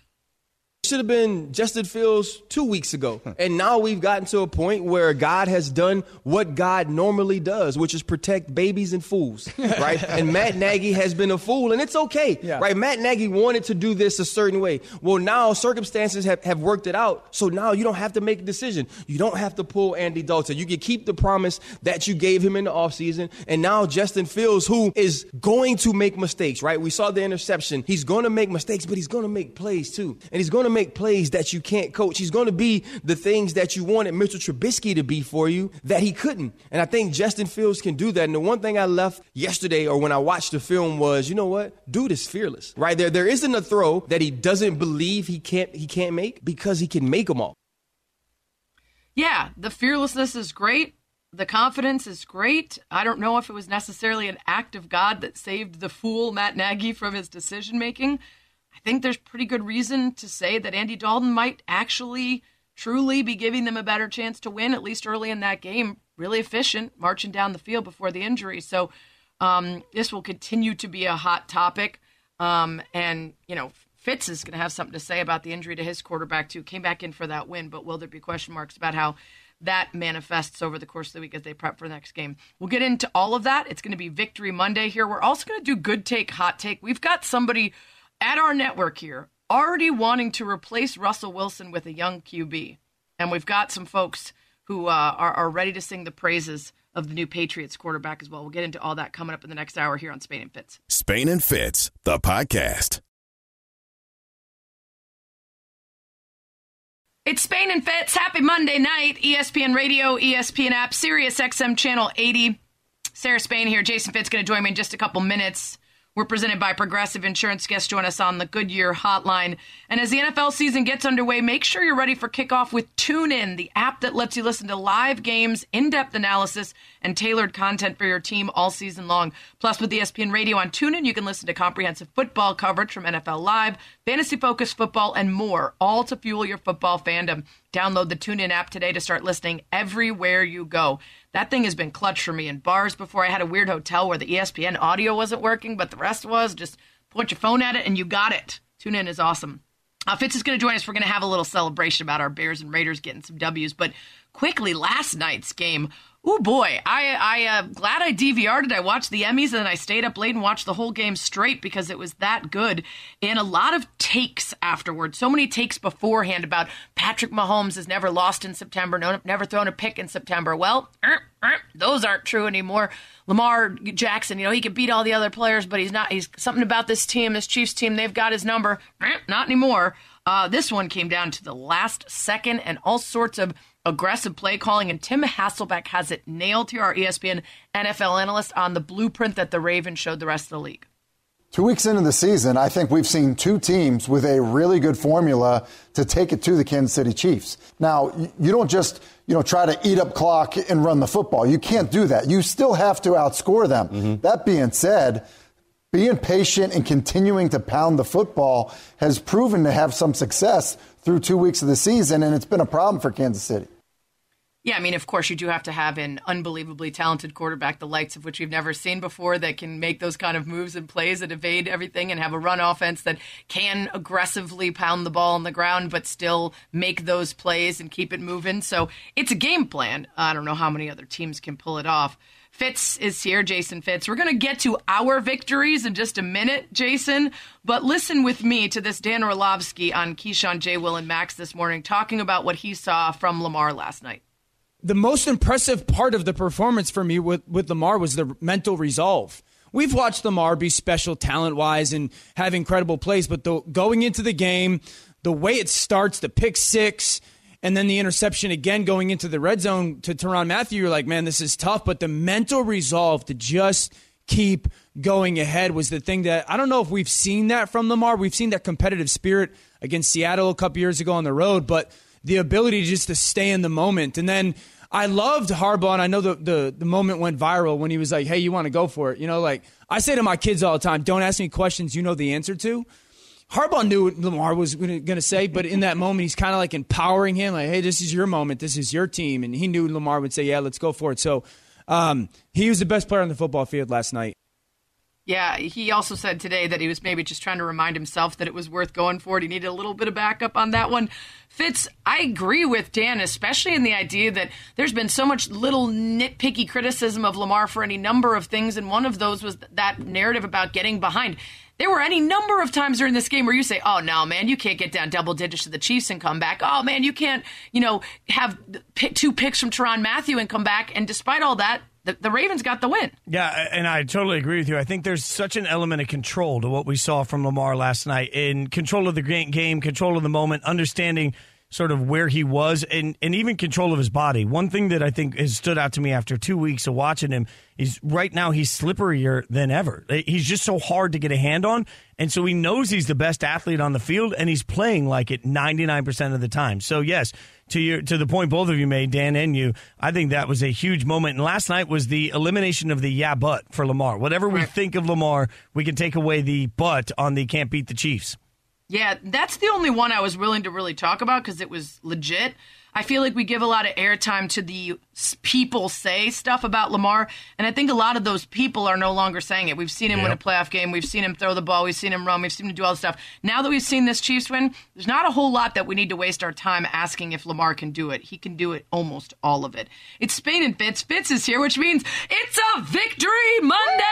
should have been Justin Fields two weeks ago. And now we've gotten to a point where God has done what God normally does, which is protect babies and fools, right? and Matt Nagy has been a fool, and it's okay, yeah. right? Matt Nagy wanted to do this a certain way. Well, now circumstances have, have worked it out. So now you don't have to make a decision. You don't have to pull Andy Dalton. You can keep the promise that you gave him in the offseason. And now Justin Fields, who is going to make mistakes, right? We saw the interception. He's going to make mistakes, but he's going to make plays too. And he's going to make plays that you can't coach. He's going to be the things that you wanted Mitchell Trubisky to be for you that he couldn't. And I think Justin Fields can do that. And the one thing I left yesterday or when I watched the film was, you know what? Dude is fearless, right? There, there isn't a throw that he doesn't believe he can't, he can't make because he can make them all. Yeah, the fearlessness is great. The confidence is great. I don't know if it was necessarily an act of God that saved the fool Matt Nagy from his decision making think there's pretty good reason to say that Andy Dalton might actually truly be giving them a better chance to win, at least early in that game. Really efficient, marching down the field before the injury. So um, this will continue to be a hot topic. Um, and, you know, Fitz is going to have something to say about the injury to his quarterback, too. Came back in for that win, but will there be question marks about how that manifests over the course of the week as they prep for the next game? We'll get into all of that. It's going to be Victory Monday here. We're also going to do Good Take, Hot Take. We've got somebody at our network here already wanting to replace Russell Wilson with a young QB. And we've got some folks who uh, are, are ready to sing the praises of the new Patriots quarterback as well. We'll get into all that coming up in the next hour here on Spain and Fitz. Spain and Fitz, the podcast. It's Spain and Fitz. Happy Monday night. ESPN Radio, ESPN app, Sirius XM channel 80. Sarah Spain here. Jason Fitz going to join me in just a couple minutes. We're presented by Progressive Insurance. Guests join us on the Goodyear Hotline. And as the NFL season gets underway, make sure you're ready for kickoff with TuneIn, the app that lets you listen to live games, in-depth analysis, and tailored content for your team all season long. Plus, with ESPN Radio on TuneIn, you can listen to comprehensive football coverage from NFL Live, fantasy-focused football, and more, all to fuel your football fandom. Download the TuneIn app today to start listening everywhere you go. That thing has been clutch for me in bars before. I had a weird hotel where the ESPN audio wasn't working, but the rest was. Just point your phone at it and you got it. Tune in is awesome. Uh, Fitz is going to join us. We're going to have a little celebration about our Bears and Raiders getting some W's. But quickly, last night's game Oh boy, I I uh, glad I DVR'd it. I watched the Emmys and then I stayed up late and watched the whole game straight because it was that good. And a lot of takes afterward. So many takes beforehand about Patrick Mahomes has never lost in September, no, never thrown a pick in September. Well, er, er, those aren't true anymore. Lamar Jackson, you know, he could beat all the other players, but he's not. He's something about this team, this Chiefs team. They've got his number. Er, not anymore. Uh, this one came down to the last second and all sorts of aggressive play calling, and Tim Hasselbeck has it nailed here, our ESPN NFL analyst, on the blueprint that the Ravens showed the rest of the league. Two weeks into the season, I think we've seen two teams with a really good formula to take it to the Kansas City Chiefs. Now, you don't just, you know, try to eat up clock and run the football. You can't do that. You still have to outscore them. Mm-hmm. That being said, being patient and continuing to pound the football has proven to have some success through two weeks of the season, and it's been a problem for Kansas City. Yeah, I mean, of course, you do have to have an unbelievably talented quarterback, the likes of which we've never seen before, that can make those kind of moves and plays that evade everything and have a run offense that can aggressively pound the ball on the ground, but still make those plays and keep it moving. So it's a game plan. I don't know how many other teams can pull it off. Fitz is here, Jason Fitz. We're going to get to our victories in just a minute, Jason. But listen with me to this Dan Orlovsky on Keyshawn, J. Will, and Max this morning talking about what he saw from Lamar last night. The most impressive part of the performance for me with, with Lamar was the mental resolve. We've watched Lamar be special talent wise and have incredible plays, but the, going into the game, the way it starts, the pick six, and then the interception again going into the red zone to Tyrann Mathieu, you're like, man, this is tough. But the mental resolve to just keep going ahead was the thing that I don't know if we've seen that from Lamar. We've seen that competitive spirit against Seattle a couple years ago on the road, but the ability just to stay in the moment. And then I loved Harbaugh, and I know the, the, the moment went viral when he was like, hey, you want to go for it? You know, like I say to my kids all the time, don't ask me questions you know the answer to. Harbaugh knew what Lamar was going to say, but in that moment, he's kind of like empowering him, like, "Hey, this is your moment. This is your team," and he knew Lamar would say, "Yeah, let's go for it." So, um, he was the best player on the football field last night. Yeah, he also said today that he was maybe just trying to remind himself that it was worth going for it. He needed a little bit of backup on that one. Fitz, I agree with Dan, especially in the idea that there's been so much little nitpicky criticism of Lamar for any number of things, and one of those was that narrative about getting behind. There were any number of times during this game where you say, "Oh no, man, you can't get down double digits to the Chiefs and come back." Oh man, you can't, you know, have two picks from Tyrann Mathieu and come back. And despite all that, the, the Ravens got the win. Yeah, and I totally agree with you. I think there's such an element of control to what we saw from Lamar last night in control of the game, control of the moment, understanding sort of where he was and, and even control of his body. One thing that I think has stood out to me after two weeks of watching him is right now he's slipperier than ever. He's just so hard to get a hand on. And so he knows he's the best athlete on the field and he's playing like it 99% of the time. So yes, to your to the point both of you made, Dan and you, I think that was a huge moment. And last night was the elimination of the yeah but for Lamar. Whatever we think of Lamar, we can take away the but on the can't beat the Chiefs. Yeah, that's the only one I was willing to really talk about because it was legit. I feel like we give a lot of airtime to the people say stuff about Lamar, and I think a lot of those people are no longer saying it. We've seen him yep. win a playoff game, we've seen him throw the ball, we've seen him run, we've seen him do all this stuff. Now that we've seen this Chiefs win, there's not a whole lot that we need to waste our time asking if Lamar can do it. He can do it almost all of it. It's Spain and Fitz. Fitz is here, which means it's a Victory Monday!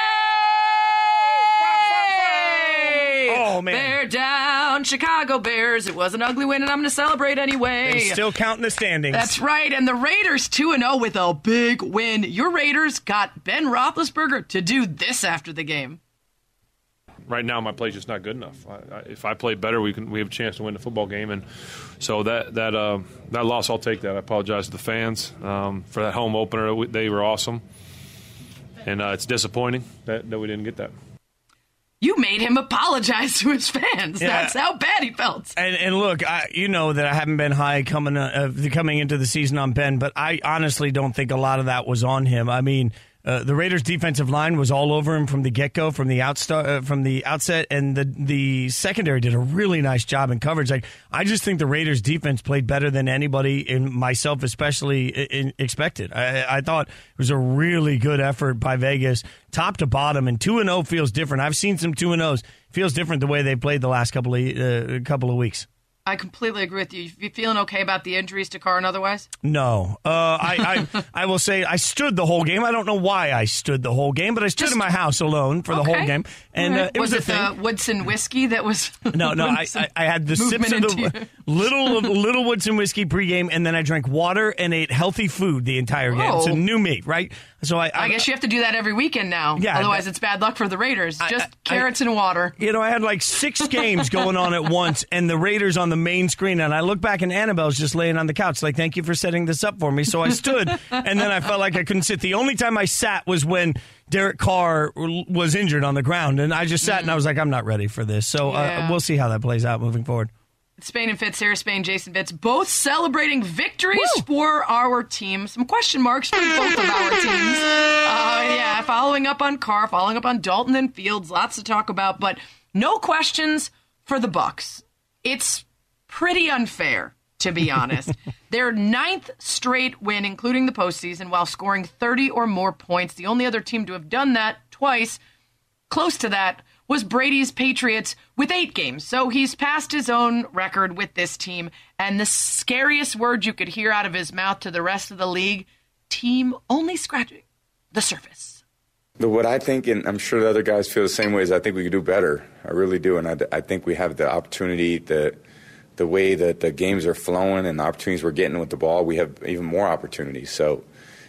Oh man, they're down, Chicago Bears. It was an ugly win, and I'm going to celebrate anyway. They still counting the standings. That's right, and the Raiders two and zero oh with a big win. Your Raiders got Ben Roethlisberger to do this after the game. Right now, my play's just not good enough. I, I, if I play better, we can we have a chance to win the football game, and so that that uh, that loss, I'll take that. I apologize to the fans um, for that home opener. They were awesome, and uh, it's disappointing that, that we didn't get that you made him apologize to his fans. Yeah. That's how bad he felt. And, and look, I, you know that I haven't been high coming uh, coming into the season on Ben, but I honestly don't think a lot of that was on him. I mean, uh, the Raiders' defensive line was all over him from the get go, from the outstart, uh, from the outset, and the the secondary did a really nice job in coverage. Like I just think the Raiders' defense played better than anybody, in myself especially, in, expected. I, I thought it was a really good effort by Vegas, top to bottom, and two and zero oh feels different. I've seen some two and zeros feels different the way they played the last couple of uh, couple of weeks. I completely agree with you. You feeling okay about the injuries to Carr and otherwise? No. Uh, I, I, I will say I stood the whole game. I don't know why I stood the whole game, but I stood Just, in my house alone for okay. the whole game. And uh, it was, was it the Woodson whiskey that was? No, no. I, I, I, had the sips of the little little Woodson whiskey pregame, and then I drank water and ate healthy food the entire game. It's a new me, right? So I, I, I, guess you have to do that every weekend now. Yeah, otherwise it's bad luck for the Raiders. Just carrots and water. You know, I had like six games going on at once, and the Raiders on the main screen. And I look back, and Annabelle's just laying on the couch, like, "Thank you for setting this up for me." So I stood, and then I felt like I couldn't sit. The only time I sat was when Derek Carr was injured on the ground, and I just sat mm. and I was like, "I'm not ready for this." So uh, yeah. uh, we'll see how that plays out moving forward. Spain and Fitz, Sarah Spain, Jason Fitz, both celebrating victories Woo! for our team. Some question marks for both of our teams. Uh, yeah, following up on Carr, following up on Dalton and Fields, lots to talk about, but no questions for the Bucks. It's pretty unfair, to be honest. Their ninth straight win, including the postseason, while scoring 30 or more points. The only other team to have done that twice, close to that, was Brady's Patriots with eight games. So he's passed his own record with this team. And the scariest word you could hear out of his mouth to the rest of the league team only scratching. the surface. What I think, and I'm sure the other guys feel the same way, is I think we could do better. I really do, and I, I think we have the opportunity, the the way that the games are flowing and the opportunities we're getting with the ball, we have even more opportunities. So,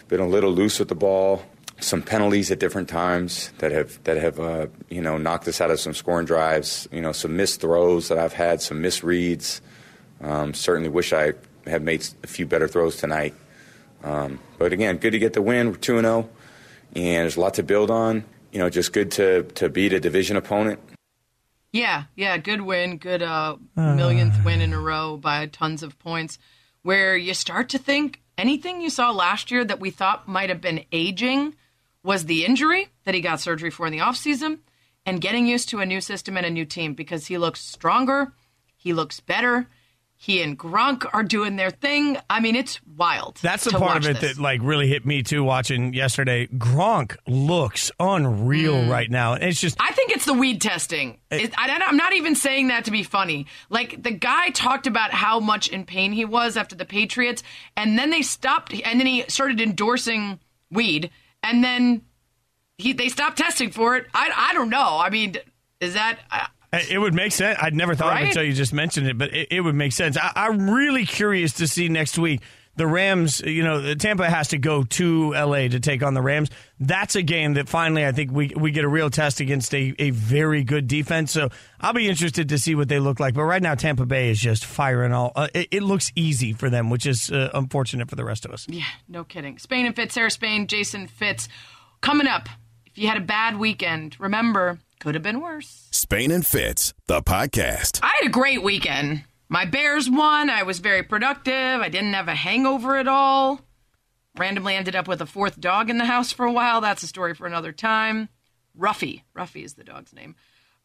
been a little loose with the ball, some penalties at different times that have that have uh, you know knocked us out of some scoring drives. You know, some missed throws that I've had, some misreads. Um, certainly wish I had made a few better throws tonight. Um, but again, good to get the win. We're two and zero, and there's a lot to build on. You know, just good to to beat a division opponent. Yeah, yeah, good win, good uh, millionth win in a row by tons of points. Where you start to think anything you saw last year that we thought might have been aging was the injury that he got surgery for in the offseason and getting used to a new system and a new team because he looks stronger, he looks better. He and Gronk are doing their thing. I mean, it's wild. That's the part of it this. that like really hit me too. Watching yesterday, Gronk looks unreal Mm. right now. It's just I think it's the weed testing. It, I, I'm not even saying that to be funny. Like the guy talked about how much in pain he was after the Patriots, and then they stopped, and then he started endorsing weed, and then he they stopped testing for it. I I don't know. I mean, is that? Uh, I, It would make sense. I'd never thought of it until you just mentioned it, but it, it would make sense. I, I'm really curious to see next week. The Rams, you know, Tampa has to go to LA to take on the Rams. That's a game that finally I think we we get a real test against a, a very good defense. So I'll be interested to see what they look like. But right now, Tampa Bay is just firing all. Uh, it, it looks easy for them, which is uh, unfortunate for the rest of us. yeah, no kidding. Spain and Fitz, Sarah Spain, Jason Fitz, coming up. If you had a bad weekend, remember could have been worse. Spain and Fitz, the podcast. I had a great weekend. My Bears won. I was very productive. I didn't have a hangover at all. Randomly ended up with a fourth dog in the house for a while. That's a story for another time. Ruffy. Ruffy is the dog's name.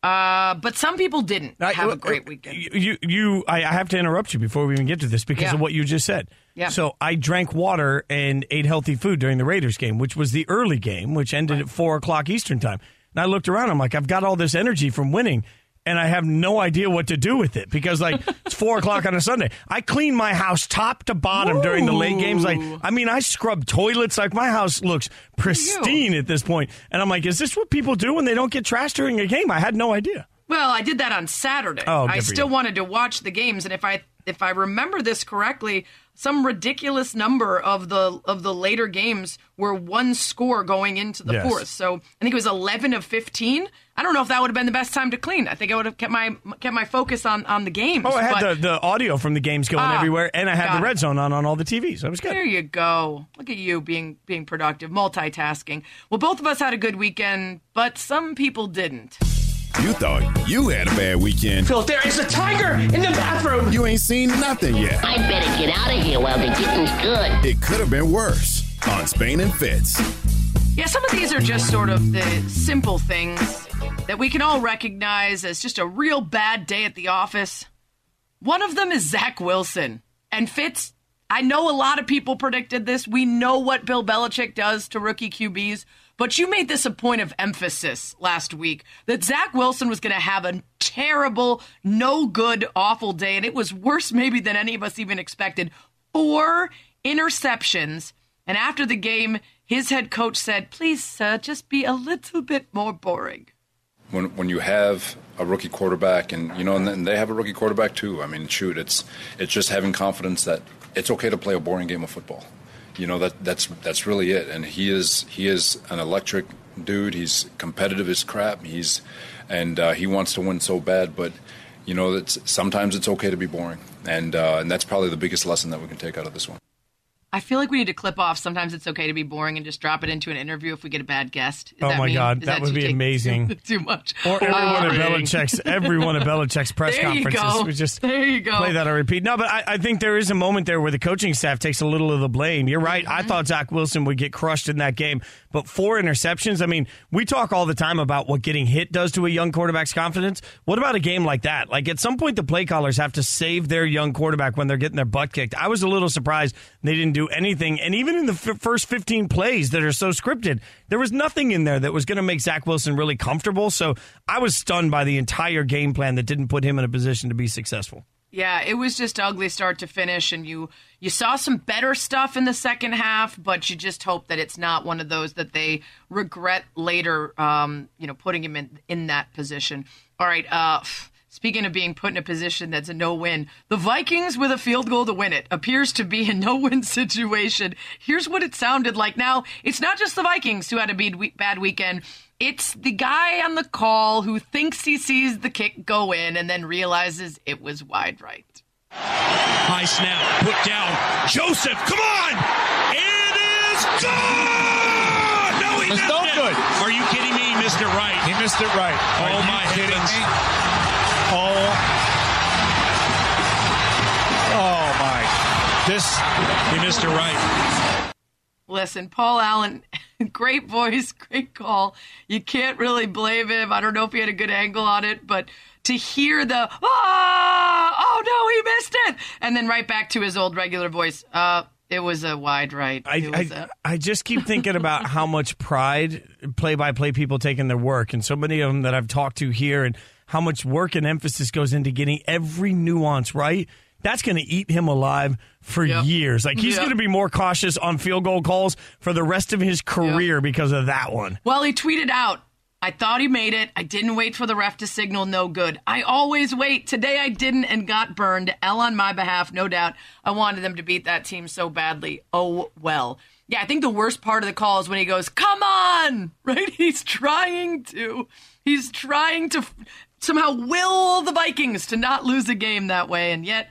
Uh, but some people didn't I, have a great weekend. You, you, I have to interrupt you before we even get to this because Yeah. of what you just said. Yeah. So I drank water and ate healthy food during the Raiders game, which was the early game, which ended at four o'clock Eastern time. And I looked around. I'm like, I've got all this energy from winning, and I have no idea what to do with it because like it's four o'clock on a Sunday. I clean my house top to bottom during the late games. Like, I mean, I scrub toilets. Like my house looks pristine at this point. And I'm like, is this what people do when they don't get trashed during a game? I had no idea. Well, I did that on Saturday. Oh, I still you. wanted to watch the games, and if I if I remember this correctly, some ridiculous number of the of the later games were one score going into the Yes. fourth. So I think it was eleven of fifteen. I don't know if that would have been the best time to clean. I think I would have kept my kept my focus on on the games. Oh, I had but- the, the audio from the games going Ah, everywhere, and I had the it. red zone on on all the TVs. I was good. There you go. Look at you being being productive, multitasking. Well, both of us had a good weekend, but some people didn't. You thought you had a bad weekend. Phil, there is a tiger in the bathroom. You ain't seen nothing yet. I better get out of here while the getting's good. It could have been worse on Spain and Fitz. Yeah, some of these are just sort of the simple things that we can all recognize as just a real bad day at the office. One of them is Zach Wilson. And Fitz, I know a lot of people predicted this. We know what Bill Belichick does to rookie QBs, but you made this a point of emphasis last week that Zach Wilson was going to have a terrible, no good, awful day. And it was worse, maybe, than any of us even expected. Four interceptions. And after the game, his head coach said, Please, sir, just be a little bit more boring. when when you have a rookie quarterback and you know and they have a rookie quarterback too i mean shoot it's it's just having confidence that it's okay to play a boring game of football you know that that's that's really it. And he is he is an electric dude. He's competitive as crap. He's and uh, he wants to win so bad but you know it's sometimes it's okay to be boring. And uh, and that's probably the biggest lesson that we can take out of this one I feel like we need to clip off. Sometimes it's okay to be boring and just drop it into an interview if we get a bad guest. Is Oh that my mean? God, Is that would be amazing. Too much. Or everyone Uh, at Belichick's, everyone at Belichick's press conferences. We just There you go. play that on repeat. No, but I, I think there is a moment there where the coaching staff takes a little of the blame. You're right. Mm-hmm. I thought Zach Wilson would get crushed in that game, but four interceptions. I mean, we talk all the time about what getting hit does to a young quarterback's confidence. What about a game like that? Like at some point, the play callers have to save their young quarterback when they're getting their butt kicked. I was a little surprised they didn't do anything, and even in the f- first 15 plays that are so scripted, there was nothing in there that was going to make Zach Wilson really comfortable. So I was stunned by the entire game plan that didn't put him in a position to be successful. Yeah, it was just ugly start to finish, and you you saw some better stuff in the second half, but you just hope that it's not one of those that they regret later. Um, you know, putting him in in that position. All right. Uh, speaking of being put in a position that's a no win, the Vikings with a field goal to win it appears to be a no win situation. Here's what it sounded like. Now, it's not just the Vikings who had a bad bad weekend. It's the guy on the call who thinks he sees the kick go in and then realizes it was wide right. High snap, put down. Joseph, come on! It is good! No, he It's missed no it. good. Are you kidding me? He missed it right. He missed it right. Oh, Are Oh you my kidding heavens! me? Oh. Oh my. This He missed it right. Listen, Paul Allen, great voice, great call. You can't really blame him. I don't know if he had a good angle on it, but to hear the ah, oh no, he missed it, and then right back to his old regular voice. Uh, it was a wide right. I, It was I, a- I just keep thinking about how much pride play by play people take in their work, and so many of them that I've talked to here, and how much work and emphasis goes into getting every nuance right. That's going to eat him alive for years. Like he's Yep. going to be more cautious on field goal calls for the rest of his career because of that one. Well, he tweeted out, I thought he made it. I didn't wait for the ref to signal no good. I always wait. Today I didn't and got burned. L on my behalf, no doubt. I wanted them to beat that team so badly. Oh, well. Yeah, I think the worst part of the call is when he goes, come on, right? He's trying to, he's trying to somehow will the Vikings to not lose a game that way, and yet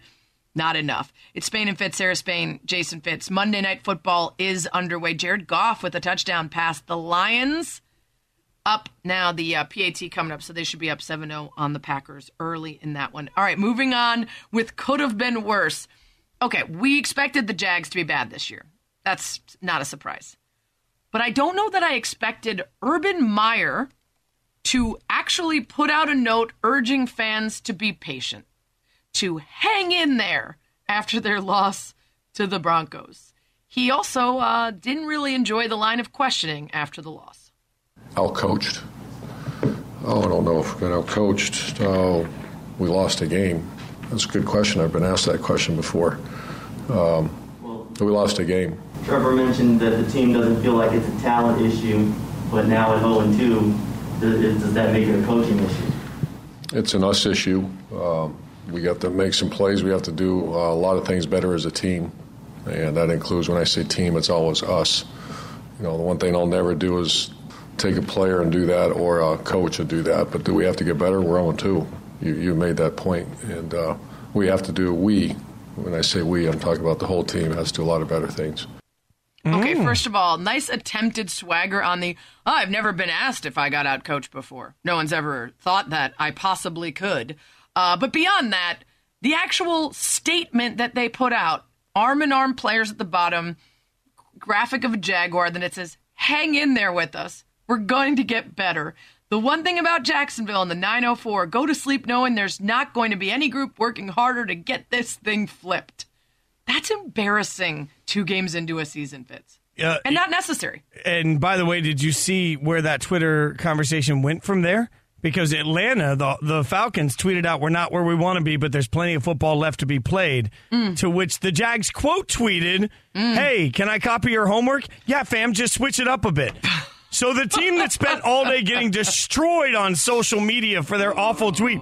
not enough. It's Spain and Fitz, Sarah Spain, Jason Fitz. Monday Night Football is underway. Jared Goff with a touchdown pass. The Lions up now. The uh, PAT coming up, so they should be up 7 0 on the Packers early in that one. All right, moving on with could have been worse. Okay, we expected the Jags to be bad this year. That's not a surprise. But I don't know that I expected Urban Meyer to actually put out a note urging fans to be patient to hang in there after their loss to the Broncos. He also uh, didn't really enjoy the line of questioning after the loss. Outcoached. Oh, I don't know if we got outcoached. Oh, we lost a game. That's a good question. I've been asked that question before. Um, we lost a game. Trevor mentioned that the team doesn't feel like it's a talent issue, but now at 0 2, does, that make it a coaching issue? It's an us issue. Um, we got to make some plays. We have to do a lot of things better as a team, and that includes when I say team, it's always us. You know, the one thing I'll never do is take a player and do that, or a coach and do that. But do we have to get better? We're 0 2. You, you made that point, and uh, we have to do. We, when I say we, I'm talking about the whole team has to do a lot of better things. Okay, first of all, nice attempted swagger on the. Oh, I've never been asked if I got out coached before. No one's ever thought that I possibly could. Uh, but beyond that, the actual statement that they put out, arm in arm players at the bottom, graphic of a jaguar, then it says, "Hang in there with us. We're going to get better." The one thing about Jacksonville in the 904, go to sleep knowing there's not going to be any group working harder to get this thing flipped. That's embarrassing two games into a season, Fitz. Uh, and not necessary. And by the way, did you see where that Twitter conversation went from there? Because Atlanta, the the Falcons tweeted out, "We're not where we want to be, but there's plenty of football left to be played." To which the Jags quote tweeted, "Hey, can I copy your homework? Yeah, fam, just switch it up a bit." So the team that spent all day getting destroyed on social media for their awful tweet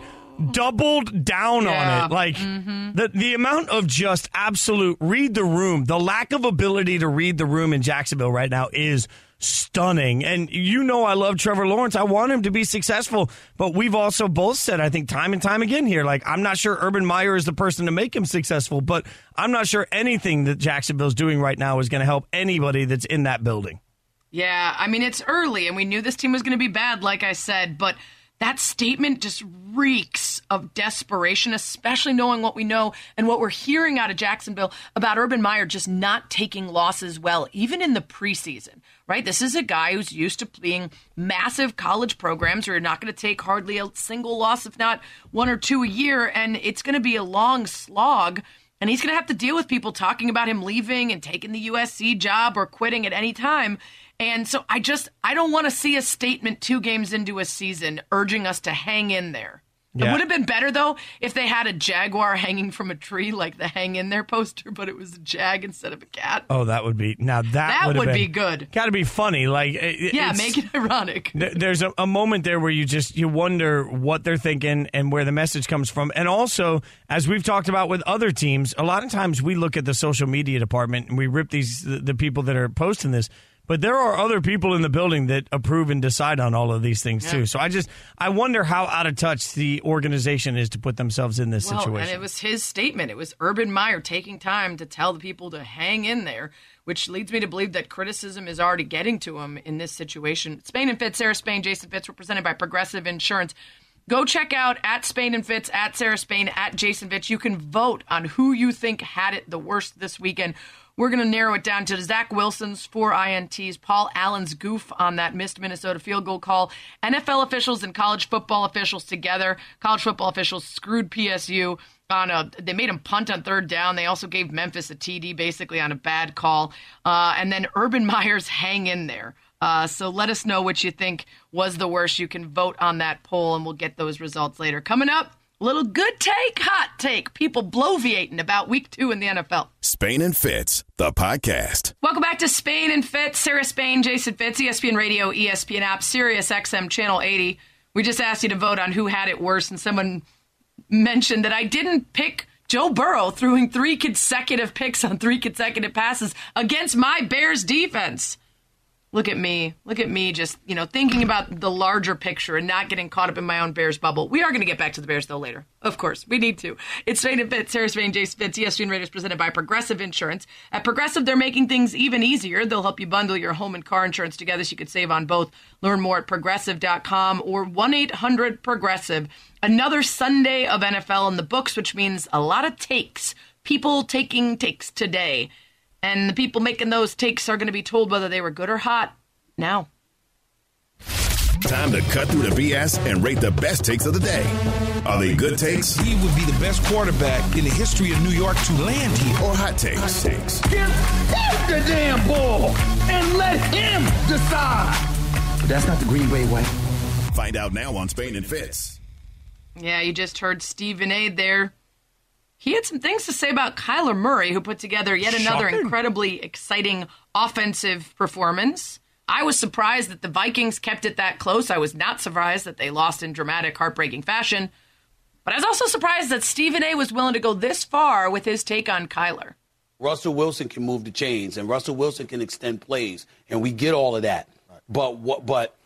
doubled down Yeah. on it. Like mm-hmm. the the amount of just absolute read the room, the lack of ability to read the room in Jacksonville right now is stunning. And you know I love Trevor Lawrence. I want him to be successful, but we've also both said I think time and time again here like I'm not sure Urban Meyer is the person to make him successful, but I'm not sure anything that Jacksonville's doing right now is going to help anybody that's in that building. Yeah, I mean, it's early, and we knew this team was going to be bad, like I said, but that statement just reeks of desperation, especially knowing what we know and what we're hearing out of Jacksonville about Urban Meyer just not taking losses well, even in the preseason, right? This is a guy who's used to playing massive college programs where you're not going to take hardly a single loss, if not one or two a year, and it's going to be a long slog. And he's going to have to deal with people talking about him leaving and taking the USC job or quitting at any time. And so I just I don't want to see a statement two games into a season urging us to hang in there. It would have been better though if they had a jaguar hanging from a tree like the hang in there poster, but it was a jag instead of a cat. Oh, that would be now that, That would, have would been- be good. Got to be funny. Like it- yeah, make it ironic. Th- There's a, a moment there where you just you wonder what they're thinking and where the message comes from, and also as we've talked about with other teams, a lot of times we look at the social media department and we rip these the, the people that are posting this, but there are other people in the building that approve and decide on all of these things too. So I just I wonder how out of touch the organization is to put themselves in this well, situation. and it was his statement. It was Urban Meyer taking time to tell the people to hang in there, which leads me to believe that criticism is already getting to him in this situation. Spain and Fitz, Sarah Spain, Jason Fitz, represented by Progressive Insurance. Go check out at Spain and Fitz, at Sarah Spain, at Jason Fitz. You can vote on who you think had it the worst this weekend. We're going to narrow it down to Zach Wilson's four INTs, Paul Allen's goof on that missed Minnesota field goal call, NFL officials and college football officials together. College football officials screwed PSU on a. They made him punt on third down. They also gave Memphis a TD basically on a bad call, uh, and then Urban Meyer's hang in there. Uh, so let us know what you think was the worst. You can vote on that poll, and we'll get those results later. Coming up, little good take, hot take. People bloviating about week two in the NFL. Spain and Fitz, the podcast. Welcome back to Spain and Fitz. Sarah Spain, Jason Fitz, ESPN Radio, ESPN app, Sirius XM Channel 80. We just asked you to vote on who had it worse, and someone mentioned that I didn't pick Joe Burrow throwing three consecutive picks on three consecutive passes against my Bears defense. Look at me. Look at me just, you know, thinking about the larger picture and not getting caught up in my own Bears bubble. We are going to get back to the Bears, though, later. Of course. We need to. It's Spain and Fitz, Sarah Spain, Jason Fitz, ESPN Radio is presented by Progressive Insurance. At Progressive, they're making things even easier. They'll help you bundle your home and car insurance together so you could save on both. Learn more at progressive.com or 1 800 Progressive. Another Sunday of NFL in the books, which means a lot of takes. People taking takes today. And the people making those takes are going to be told whether they were good or hot now. Time to cut through the BS and rate the best takes of the day. Are they good takes He would be the best quarterback in the history of New York to land here. or hot takes? takes. Give him the damn ball and let him decide. That's not the Green Bay way. Find out now on Spain and Fitz. Yeah, you just heard Stephen A. there. He had some things to say about Kyler Murray, who put together yet another Shocking. incredibly exciting offensive performance. I was surprised that the Vikings kept it that close. I was not surprised that they lost in dramatic, heartbreaking fashion. But I was also surprised that Stephen A. was willing to go this far with his take on Kyler. Russell Wilson can move the chains, and Russell Wilson can extend plays, and we get all of that. But what? But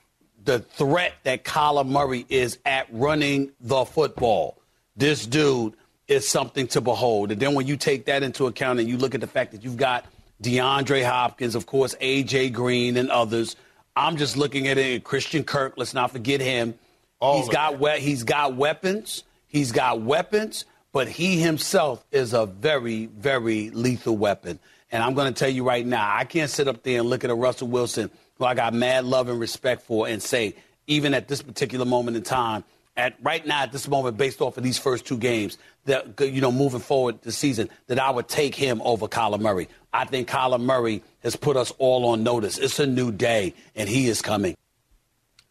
the threat that Kyler Murray is at running the football, this dude is something to behold. And then when you take that into account, and you look at the fact that you've got DeAndre Hopkins, of course, AJ Green, and others, I'm just looking at it. Christian Kirk, let's not forget him. he's got we- he's got weapons. He's got weapons, but he himself is a very, very lethal weapon. And I'm going to tell you right now, I can't sit up there and look at a Russell Wilson who I got mad love and respect for and say, even at this particular moment in time, at right now at this moment, based off of these first two games, that you know, moving forward the season, that I would take him over Kyler Murray. I think Kyler Murray has put us all on notice. It's a new day, and he is coming.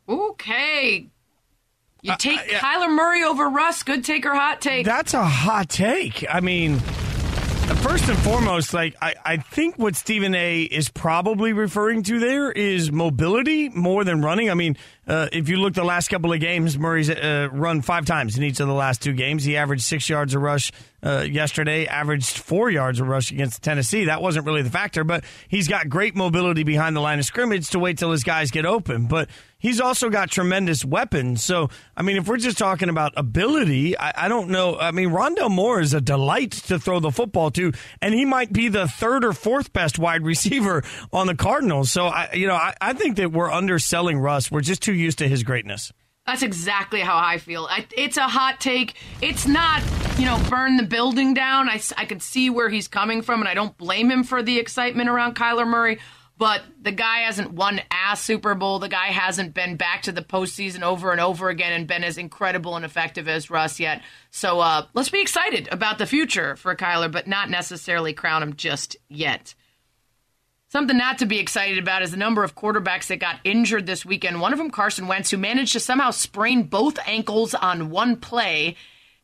Okay. You uh, take uh, Kyler Murray over Russ. Good take or hot take? That's a hot take. I mean, first and foremost, like I, I think what Stephen A. is probably referring to there is mobility more than running. I mean, uh, if you look the last couple of games, Murray's uh, run five times in each of the last two games. He averaged six yards a rush uh, yesterday, averaged four yards a rush against Tennessee. That wasn't really the factor, but he's got great mobility behind the line of scrimmage to wait till his guys get open. But he's also got tremendous weapons. So, I mean, if we're just talking about ability, I, I don't know. I mean, Rondale Moore is a delight to throw the football to, and he might be the third or fourth best wide receiver on the Cardinals. So, I, you know, I, I think that we're underselling Russ. We're just too used to his greatness. That's exactly how I feel. I, it's a hot take. It's not, you know, burn the building down. I, I can see where he's coming from, and I don't blame him for the excitement around Kyler Murray. But the guy hasn't won a Super Bowl. The guy hasn't been back to the postseason over and over again and been as incredible and effective as Russ yet. So uh, let's be excited about the future for Kyler, but not necessarily crown him just yet. Something not to be excited about is the number of quarterbacks that got injured this weekend. One of them, Carson Wentz, who managed to somehow sprain both ankles on one play.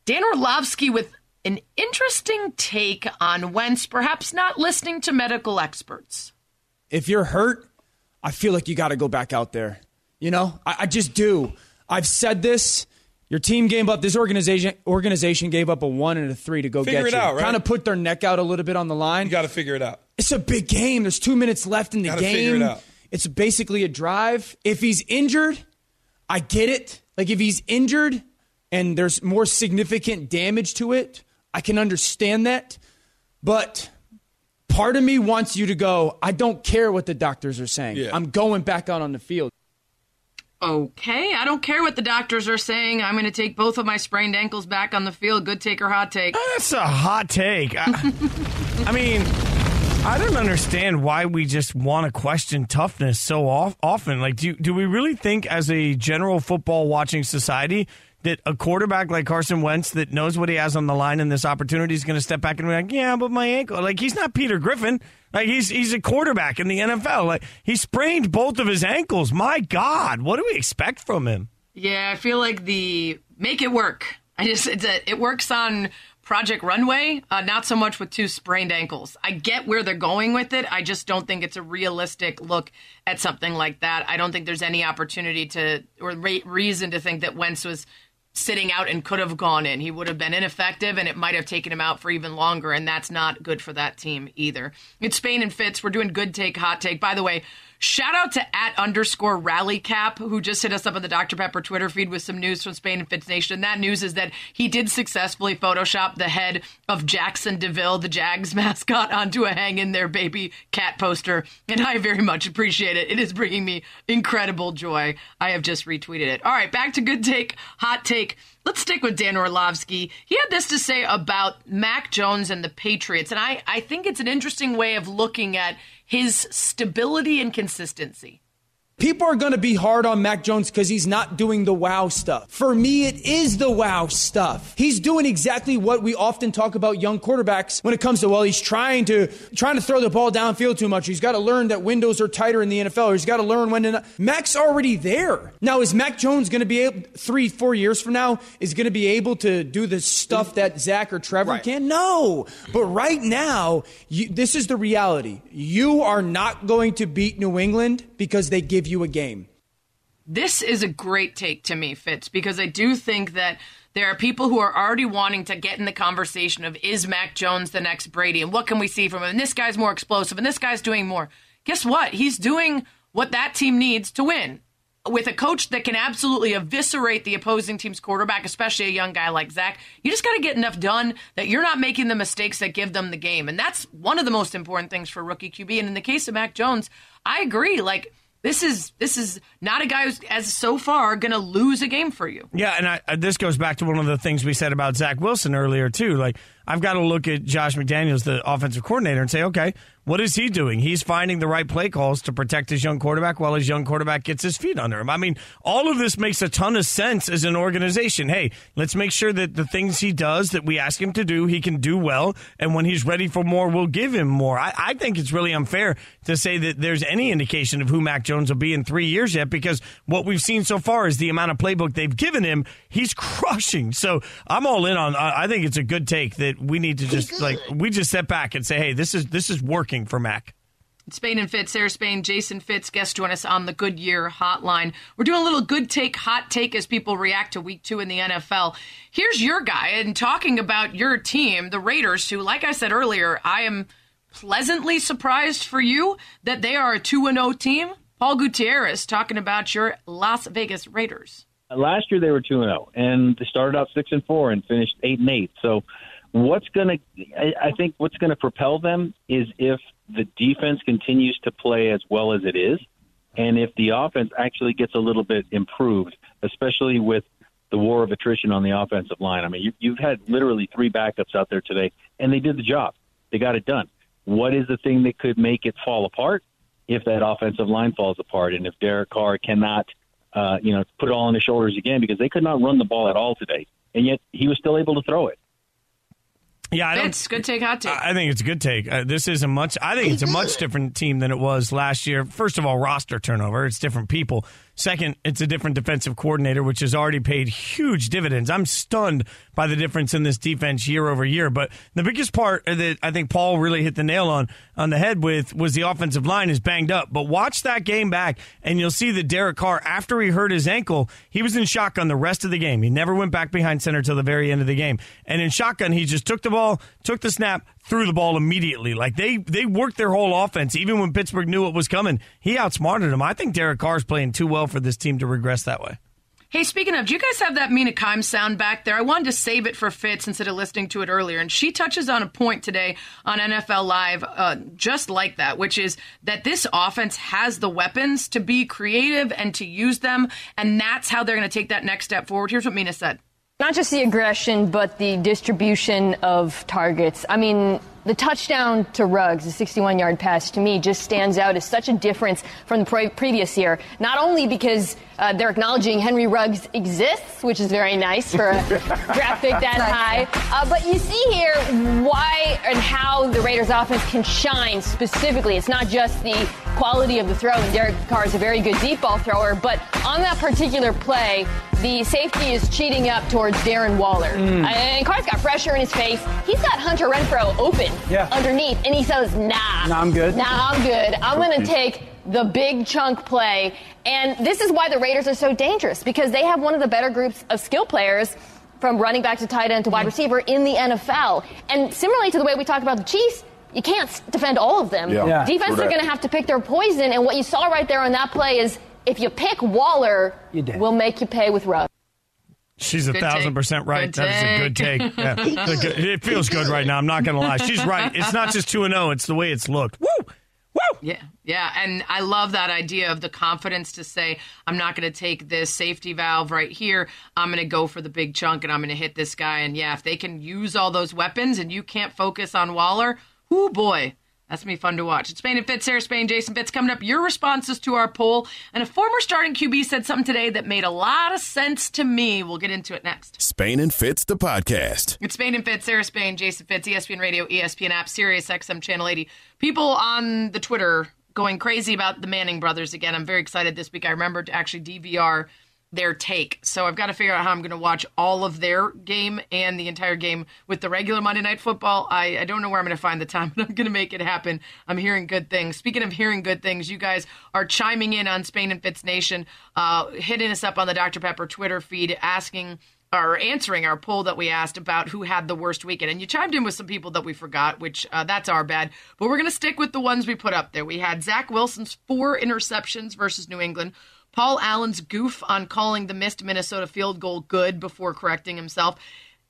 Dan Orlovsky with an interesting take on Wentz, perhaps not listening to medical experts. If you're hurt, I feel like you got to go back out there. You know, I, I just do. I've said this. Your team gave up. This organization organization gave up a one and a three to go Figure get it you. out, right? Kind of put their neck out a little bit on the line. You got to figure it out. It's a big game. There's two minutes left in the Gotta game. figure it out. It's basically a drive. If he's injured, I get it. Like if he's injured and there's more significant damage to it, I can understand that. But part of me wants you to go, I don't care what the doctors are saying. Yeah. I'm going back out on the field. Okay, I don't care what the doctors are saying. I'm going to take both of my sprained ankles back on the field. Good take or hot take? Ah, that's a hot take. I, I mean, I don't understand why we just want to question toughness so off, often. Like, do do we really think, as a general football watching society, that a quarterback like Carson Wentz that knows what he has on the line in this opportunity is going to step back and be like, "Yeah, but my ankle." Like, he's not Peter Griffin. Like, he's he's a quarterback in the NFL. Like, he sprained both of his ankles. My God, what do we expect from him? Yeah, I feel like the make it work. I just a, it works on Project Runway, uh, not so much with two sprained ankles. I get where they're going with it. I just don't think it's a realistic look at something like that. I don't think there's any opportunity to or re- reason to think that Wentz was sitting out and could have gone in. He would have been ineffective and it might have taken him out for even longer, and that's not good for that team either. It's Spain and Fitz. We're doing good take, hot take. By the way, shout out to at underscore rally cap who just hit us up on the Dr. Pepper Twitter feed with some news from Spain and Fitz Nation. And That news is that he did successfully Photoshop the head of Jaxson de Ville, the Jags mascot, onto a hang in there baby cat poster, and I very much appreciate it. It is bringing me incredible joy. I have just retweeted it. All right, back to good take, hot take. Let's stick with Dan Orlovsky. He had this to say about Mac Jones and the Patriots, and I, I think it's an interesting way of looking at his stability and consistency. People are going to be hard on Mac Jones because he's not doing the wow stuff. For me, it is the wow stuff. He's doing exactly what we often talk about young quarterbacks when it comes to, well, he's trying to, trying to throw the ball downfield too much. He's got to learn that windows are tighter in the NFL. He's got to learn when to not. Mac's already there. Now, is Mac Jones going to be able, three, four years from now, is going to be able to do the stuff that Zach or Trevor can? No. But right now, you, this is the reality. You are not going to beat New England because they give you a game. This is a great take to me, Fitz, because I do think that there are people who are already wanting to get in the conversation of is Mac Jones the next Brady and what can we see from him? And this guy's more explosive and this guy's doing more. Guess what? He's doing what that team needs to win. With a coach that can absolutely eviscerate the opposing team's quarterback, especially a young guy like Zach, you just got to get enough done that you're not making the mistakes that give them the game. And that's one of the most important things for rookie QB. And in the case of Mac Jones, I agree. Like, this is this is not a guy who's as so far going to lose a game for you. Yeah, and I, uh, this goes back to one of the things we said about Zach Wilson earlier too. Like I've got to look at Josh McDaniels, the offensive coordinator, and say, okay, what is he doing? He's finding the right play calls to protect his young quarterback while his young quarterback gets his feet under him. I mean, all of this makes a ton of sense as an organization. Hey, let's make sure that the things he does that we ask him to do, he can do well, and when he's ready for more, we'll give him more. I, I think it's really unfair to say that there's any indication of who Mac Jones will be in three years yet, because what we've seen so far is the amount of playbook they've given him. He's crushing. So I'm all in on. I I think it's a good take that we need to just like we just step back and say, hey, this is this is working for Mac. Spain and Fitz, Sarah Spain, Jason Fitz, guest join us on the Goodyear Hotline. We're doing a little good take, hot take as people react to week two in the NFL. Here's your guy, and talking about your team, the Raiders, who, like I said earlier, I am pleasantly surprised for you that they are a 2 0 team. Paul Gutierrez talking about your Las Vegas Raiders. Last year they were two and zero, and they started out six and four and finished eight and eight. So, what's going to? I think what's going to propel them is if the defense continues to play as well as it is, and if the offense actually gets a little bit improved, especially with the war of attrition on the offensive line. I mean, you, you've had literally three backups out there today, and they did the job. They got it done. What is the thing that could make it fall apart? If that offensive line falls apart, and if Derek Carr cannot uh, you know, put it all on his shoulders again because they could not run the ball at all today, and yet he was still able to throw it. Yeah, I. Fitz, good take, hot take. I think it's a good take. Uh, this is a much. I think it's a much different team than it was last year. First of all, roster turnover. It's different people. Second, it's a different defensive coordinator, which has already paid huge dividends. I'm stunned by the difference in this defense year over year. But the biggest part that I think Paul really hit the nail on on the head with was the offensive line is banged up. But watch that game back, and you'll see that Derek Carr, after he hurt his ankle, he was in shotgun the rest of the game. He never went back behind center till the very end of the game. And in shotgun, he just took the ball, took the snap, threw the ball immediately. Like they they worked their whole offense, even when Pittsburgh knew it was coming. He outsmarted him. I think Derek Carr's playing too well for this team to regress that way. Hey, speaking of, do you guys have that Mina Kimes sound back there? I wanted to save it for Fitz instead of listening to it earlier. And she touches on a point today on NFL Live, uh, just like that, which is that this offense has the weapons to be creative and to use them. And that's how they're going to take that next step forward. Here's what Mina said. Not just the aggression, but the distribution of targets. I mean, the touchdown to Ruggs, the 61 yard pass, to me just stands out as such a difference from the pre- previous year. Not only because uh, they're acknowledging Henry Ruggs exists, which is very nice for a draft pick that high, uh, but you see here why and how the Raiders offense can shine specifically. It's not just the quality of the throw, and Derek Carr is a very good deep ball thrower, but on that particular play, the safety is cheating up towards Darren Waller. Mm. And Carr's got pressure in his face. He's got Hunter Renfrow open Yeah. underneath, and he says, nah. Nah, I'm good. Nah, I'm good. I'm going to take the big chunk play. And this is why the Raiders are so dangerous, because they have one of the better groups of skill players from running back to tight end to wide mm-hmm. receiver in the NFL. And similarly to the way we talk about the Chiefs, you can't defend all of them. Yeah. Yeah. Defense True are going to have to pick their poison. And what you saw right there on that play is if you pick Waller, You we'll make you pay with Ruggs. She's a Good thousand take. percent right. Good That is a good take. take. Yeah. A good- It feels good right now. I'm not going to lie. She's right. It's not just 2 and 0, it's the way it's looked. Woo! Yeah, yeah, and I love that idea of the confidence to say, I'm not going to take this safety valve right here. I'm going to go for the big chunk and I'm going to hit this guy. And yeah, if they can use all those weapons and you can't focus on Waller, whoo boy, that's gonna be fun to watch. It's Spain and Fitz, Sarah Spain, Jason Fitz coming up. Your responses to our poll, and a former starting QB said something today that made a lot of sense to me. We'll get into it next. Spain and Fitz, the podcast. It's Spain and Fitz, Sarah Spain, Jason Fitz, ESPN Radio, ESPN app, Sirius XM Channel 80. People on the Twitter going crazy about the Manning brothers again. I'm very excited this week. I remember to actually DVR their take. So I've got to figure out how I'm going to watch all of their game and the entire game with the regular Monday Night Football. I, I don't know where I'm going to find the time, but I'm going to make it happen. I'm hearing good things. Speaking of hearing good things, you guys are chiming in on Spain and Fitz Nation, uh, hitting us up on the Dr. Pepper Twitter feed, asking or answering our poll that we asked about who had the worst weekend. And you chimed in with some people that we forgot, which uh, that's our bad. But we're going to stick with the ones we put up there. We had Zach Wilson's four interceptions versus New England. Paul Allen's goof on calling the missed Minnesota field goal good before correcting himself.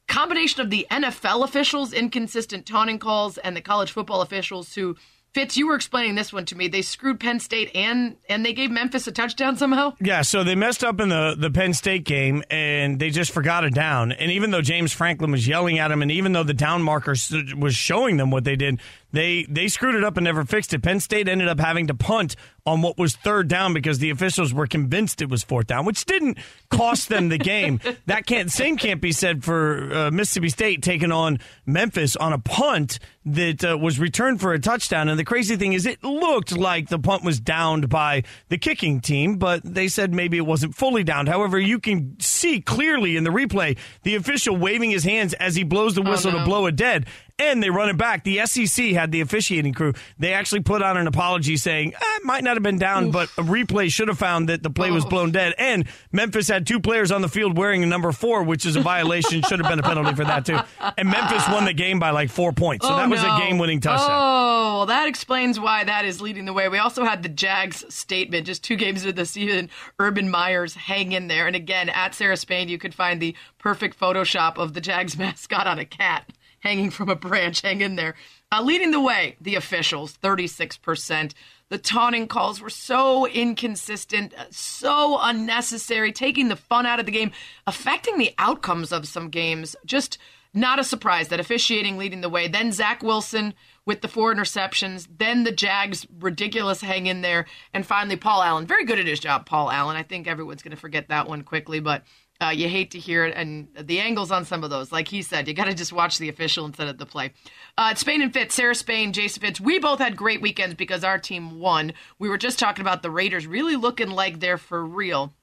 Combination of the NFL officials' inconsistent taunting calls and the college football officials who Fitz, you were explaining this one to me. They screwed Penn State and and they gave Memphis a touchdown somehow. Yeah, so they messed up in the, the Penn State game and they just forgot a down. And even though James Franklin was yelling at him, and even though the down marker was showing them what they did, they they screwed it up and never fixed it. Penn State ended up having to punt on what was third down because the officials were convinced it was fourth down, which didn't cost them the game. That can't same can't be said for uh, Mississippi State taking on Memphis on a punt that uh, was returned for a touchdown. And the crazy thing is, it looked like the punt was downed by the kicking team, but they said maybe it wasn't fully downed. However, you can see clearly in the replay the official waving his hands as he blows the whistle no. to blow it dead. And they run it back. The SEC had the officiating crew. They actually put on an apology saying eh, it might not have been down, but a replay should have found that the play was blown dead. And Memphis had two players on the field wearing a number four, which is a violation. should have been a penalty for that too. And Memphis won the game by like four points. So Oh, that was no. a game-winning touchdown. Oh, well, that explains why that is leading the way. We also had the Jags statement, just two games into the season. Urban Meyer's hang in there, and again at Sarah Spain, you could find the perfect Photoshop of the Jags mascot on a cat hanging from a branch. Hang in there. Uh, leading the way, the officials, thirty-six percent. The taunting calls were so inconsistent, uh, so unnecessary, taking the fun out of the game, affecting the outcomes of some games. Just not a surprise that officiating leading the way. Then Zach Wilson with the four interceptions. Then the Jags ridiculous hang in there, and finally Paul Allen, very good at his job. Paul Allen. I think everyone's going to forget that one quickly, but Uh, you hate to hear it, and the angles on some of those, like he said, you got to just watch the official instead of the play. Uh, Spain and Fitz, Sarah Spain, Jason Fitz, we both had great weekends because our team won. We were just talking about the Raiders really looking like they're for real.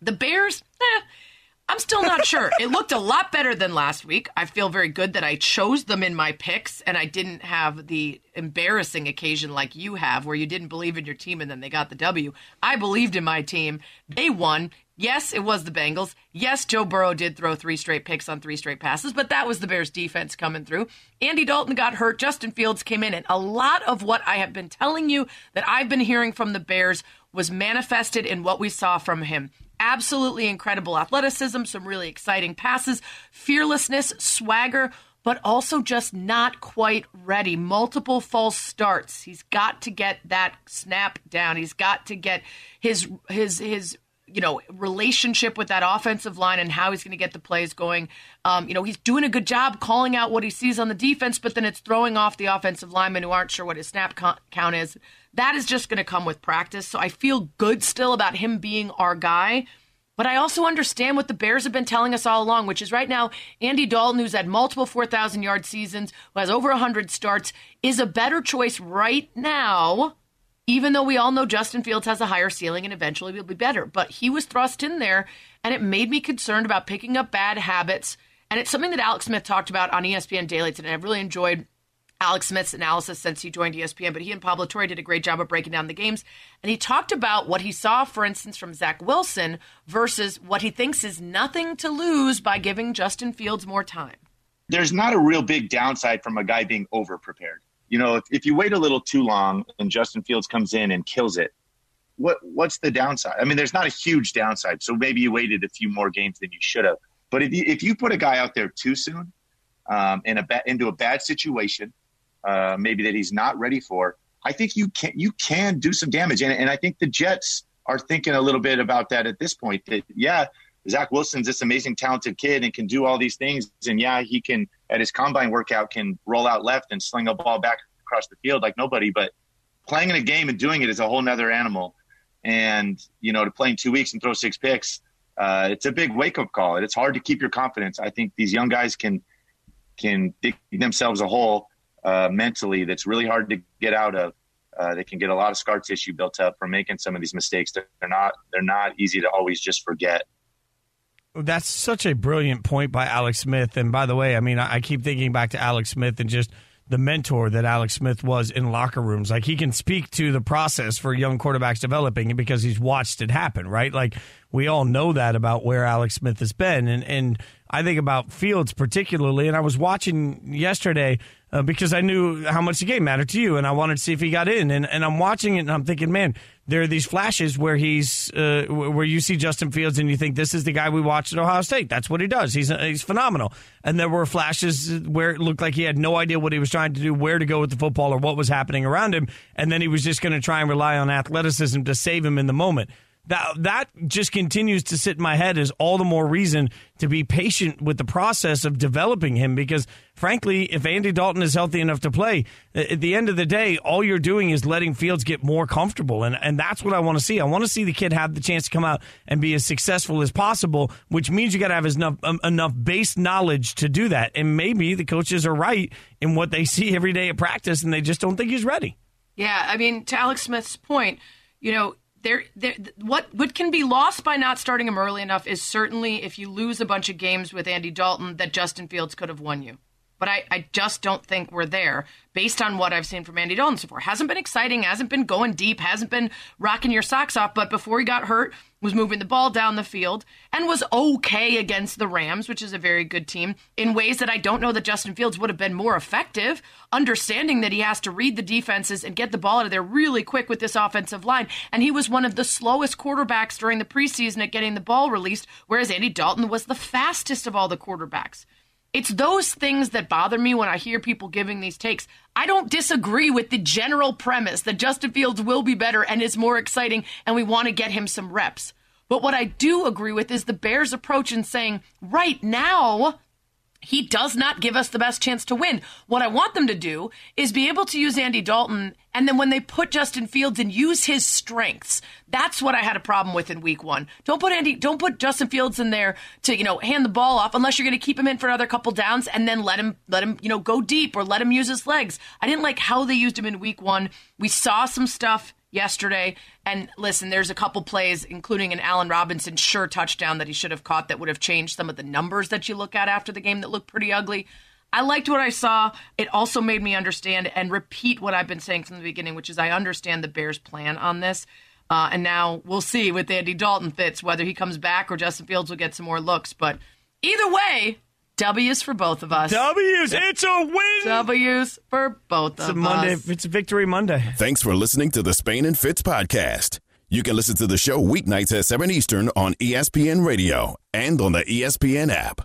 The Bears, eh, I'm still not sure. It looked a lot better than last week. I feel very good that I chose them in my picks and I didn't have the embarrassing occasion like you have where you didn't believe in your team and then they got the W. I believed in my team. They won. Yes, it was the Bengals. Yes, Joe Burrow did throw three straight picks on three straight passes, but that was the Bears defense coming through. Andy Dalton got hurt. Justin Fields came in. And a lot of what I have been telling you that I've been hearing from the Bears was manifested in what we saw from him absolutely incredible athleticism, some really exciting passes, fearlessness, swagger, but also just not quite ready. Multiple false starts. He's got to get that snap down. He's got to get his his his you know relationship with that offensive line and how he's going to get the plays going. Um, you know he's doing a good job calling out what he sees on the defense, but then it's throwing off the offensive linemen who aren't sure what his snap count is. That is just going to come with practice. So I feel good still about him being our guy. But I also understand what the Bears have been telling us all along, which is right now, Andy Dalton, who's had multiple 4,000 yard seasons, who has over 100 starts, is a better choice right now, even though we all know Justin Fields has a higher ceiling and eventually will be better. But he was thrust in there, and it made me concerned about picking up bad habits. And it's something that Alex Smith talked about on ESPN Daily today. I've really enjoyed Alex Smith's analysis since he joined ESPN, but he and Pablo Torre did a great job of breaking down the games. And he talked about what he saw, for instance, from Zach Wilson versus what he thinks is nothing to lose by giving Justin Fields more time. There's not a real big downside from a guy being over prepared. You know, if, if you wait a little too long and Justin Fields comes in and kills it, what what's the downside? I mean, there's not a huge downside. So maybe you waited a few more games than you should have. But if you, if you put a guy out there too soon um, in a ba- into a bad situation, uh, maybe that he's not ready for, I think you can you can do some damage. And, and I think the Jets are thinking a little bit about that at this point. That yeah, Zach Wilson's this amazing talented kid and can do all these things. And yeah, he can at his combine workout can roll out left and sling a ball back across the field like nobody. But playing in a game and doing it is a whole nother animal. And you know, to play in two weeks and throw six picks, uh, it's a big wake up call. It's hard to keep your confidence. I think these young guys can can dig themselves a hole uh, mentally that's really hard to get out of. Uh, they can get a lot of scar tissue built up from making some of these mistakes. They're not they're not easy to always just forget. That's such a brilliant point by Alex Smith. And by the way, I mean I keep thinking back to Alex Smith and just the mentor that Alex Smith was in locker rooms. Like he can speak to the process for young quarterbacks developing because he's watched it happen, right? Like we all know that about where Alex Smith has been. And and I think about Fields particularly. And I was watching yesterday uh, because I knew how much the game mattered to you, and I wanted to see if he got in. And, and I'm watching it, and I'm thinking, man, there are these flashes where he's uh, where you see Justin Fields, and you think this is the guy we watched at Ohio State. That's what he does. He's he's phenomenal. And there were flashes where it looked like he had no idea what he was trying to do, where to go with the football, or what was happening around him, and then he was just going to try and rely on athleticism to save him in the moment that that just continues to sit in my head as all the more reason to be patient with the process of developing him because frankly if Andy Dalton is healthy enough to play at the end of the day all you're doing is letting Fields get more comfortable. And and that's what I want to see. I want to see the kid have the chance to come out and be as successful as possible which means you got to have enough um, enough base knowledge to do that. And maybe the coaches are right in what they see every day at practice and they just don't think he's ready. Yeah I mean to Alex Smith's point you know there, there, what what can be lost by not starting him early enough is certainly if you lose a bunch of games with Andy Dalton that Justin Fields could have won you. But I, I just don't think we're there based on what I've seen from Andy Dalton so far. Hasn't been exciting, hasn't been going deep, hasn't been rocking your socks off. But before he got hurt, was moving the ball down the field and was okay against the Rams, which is a very good team, in ways that I don't know that Justin Fields would have been more effective, understanding that he has to read the defenses and get the ball out of there really quick with this offensive line. And he was one of the slowest quarterbacks during the preseason at getting the ball released, whereas Andy Dalton was the fastest of all the quarterbacks. It's those things that bother me when I hear people giving these takes. I don't disagree with the general premise that Justin Fields will be better and is more exciting, and we want to get him some reps. But what I do agree with is the Bears' approach in saying, right now, he does not give us the best chance to win. What I want them to do is be able to use Andy Dalton, and then when they put Justin Fields and use his strengths, that's what I had a problem with in Week One. Don't put Andy, don't put Justin Fields in there to you know hand the ball off unless you're going to keep him in for another couple downs, and then let him let him you know go deep or let him use his legs. I didn't like how they used him in Week One. We saw some stuff yesterday. And listen, there's a couple plays, including an Allen Robinson sure touchdown that he should have caught that would have changed some of the numbers that you look at after the game that looked pretty ugly. I liked what I saw. It also made me understand and repeat what I've been saying from the beginning, which is I understand the Bears' plan on this. Uh, and now we'll see with Andy Dalton Fitz whether he comes back or Justin Fields will get some more looks. But either way, W's for both of us. W's. It's a win. W's for both of us. It's of a Monday. us. It's a victory Monday. Thanks for listening to the Spain and Fitz podcast. You can listen to the show weeknights at 7 Eastern on ESPN Radio and on the ESPN app.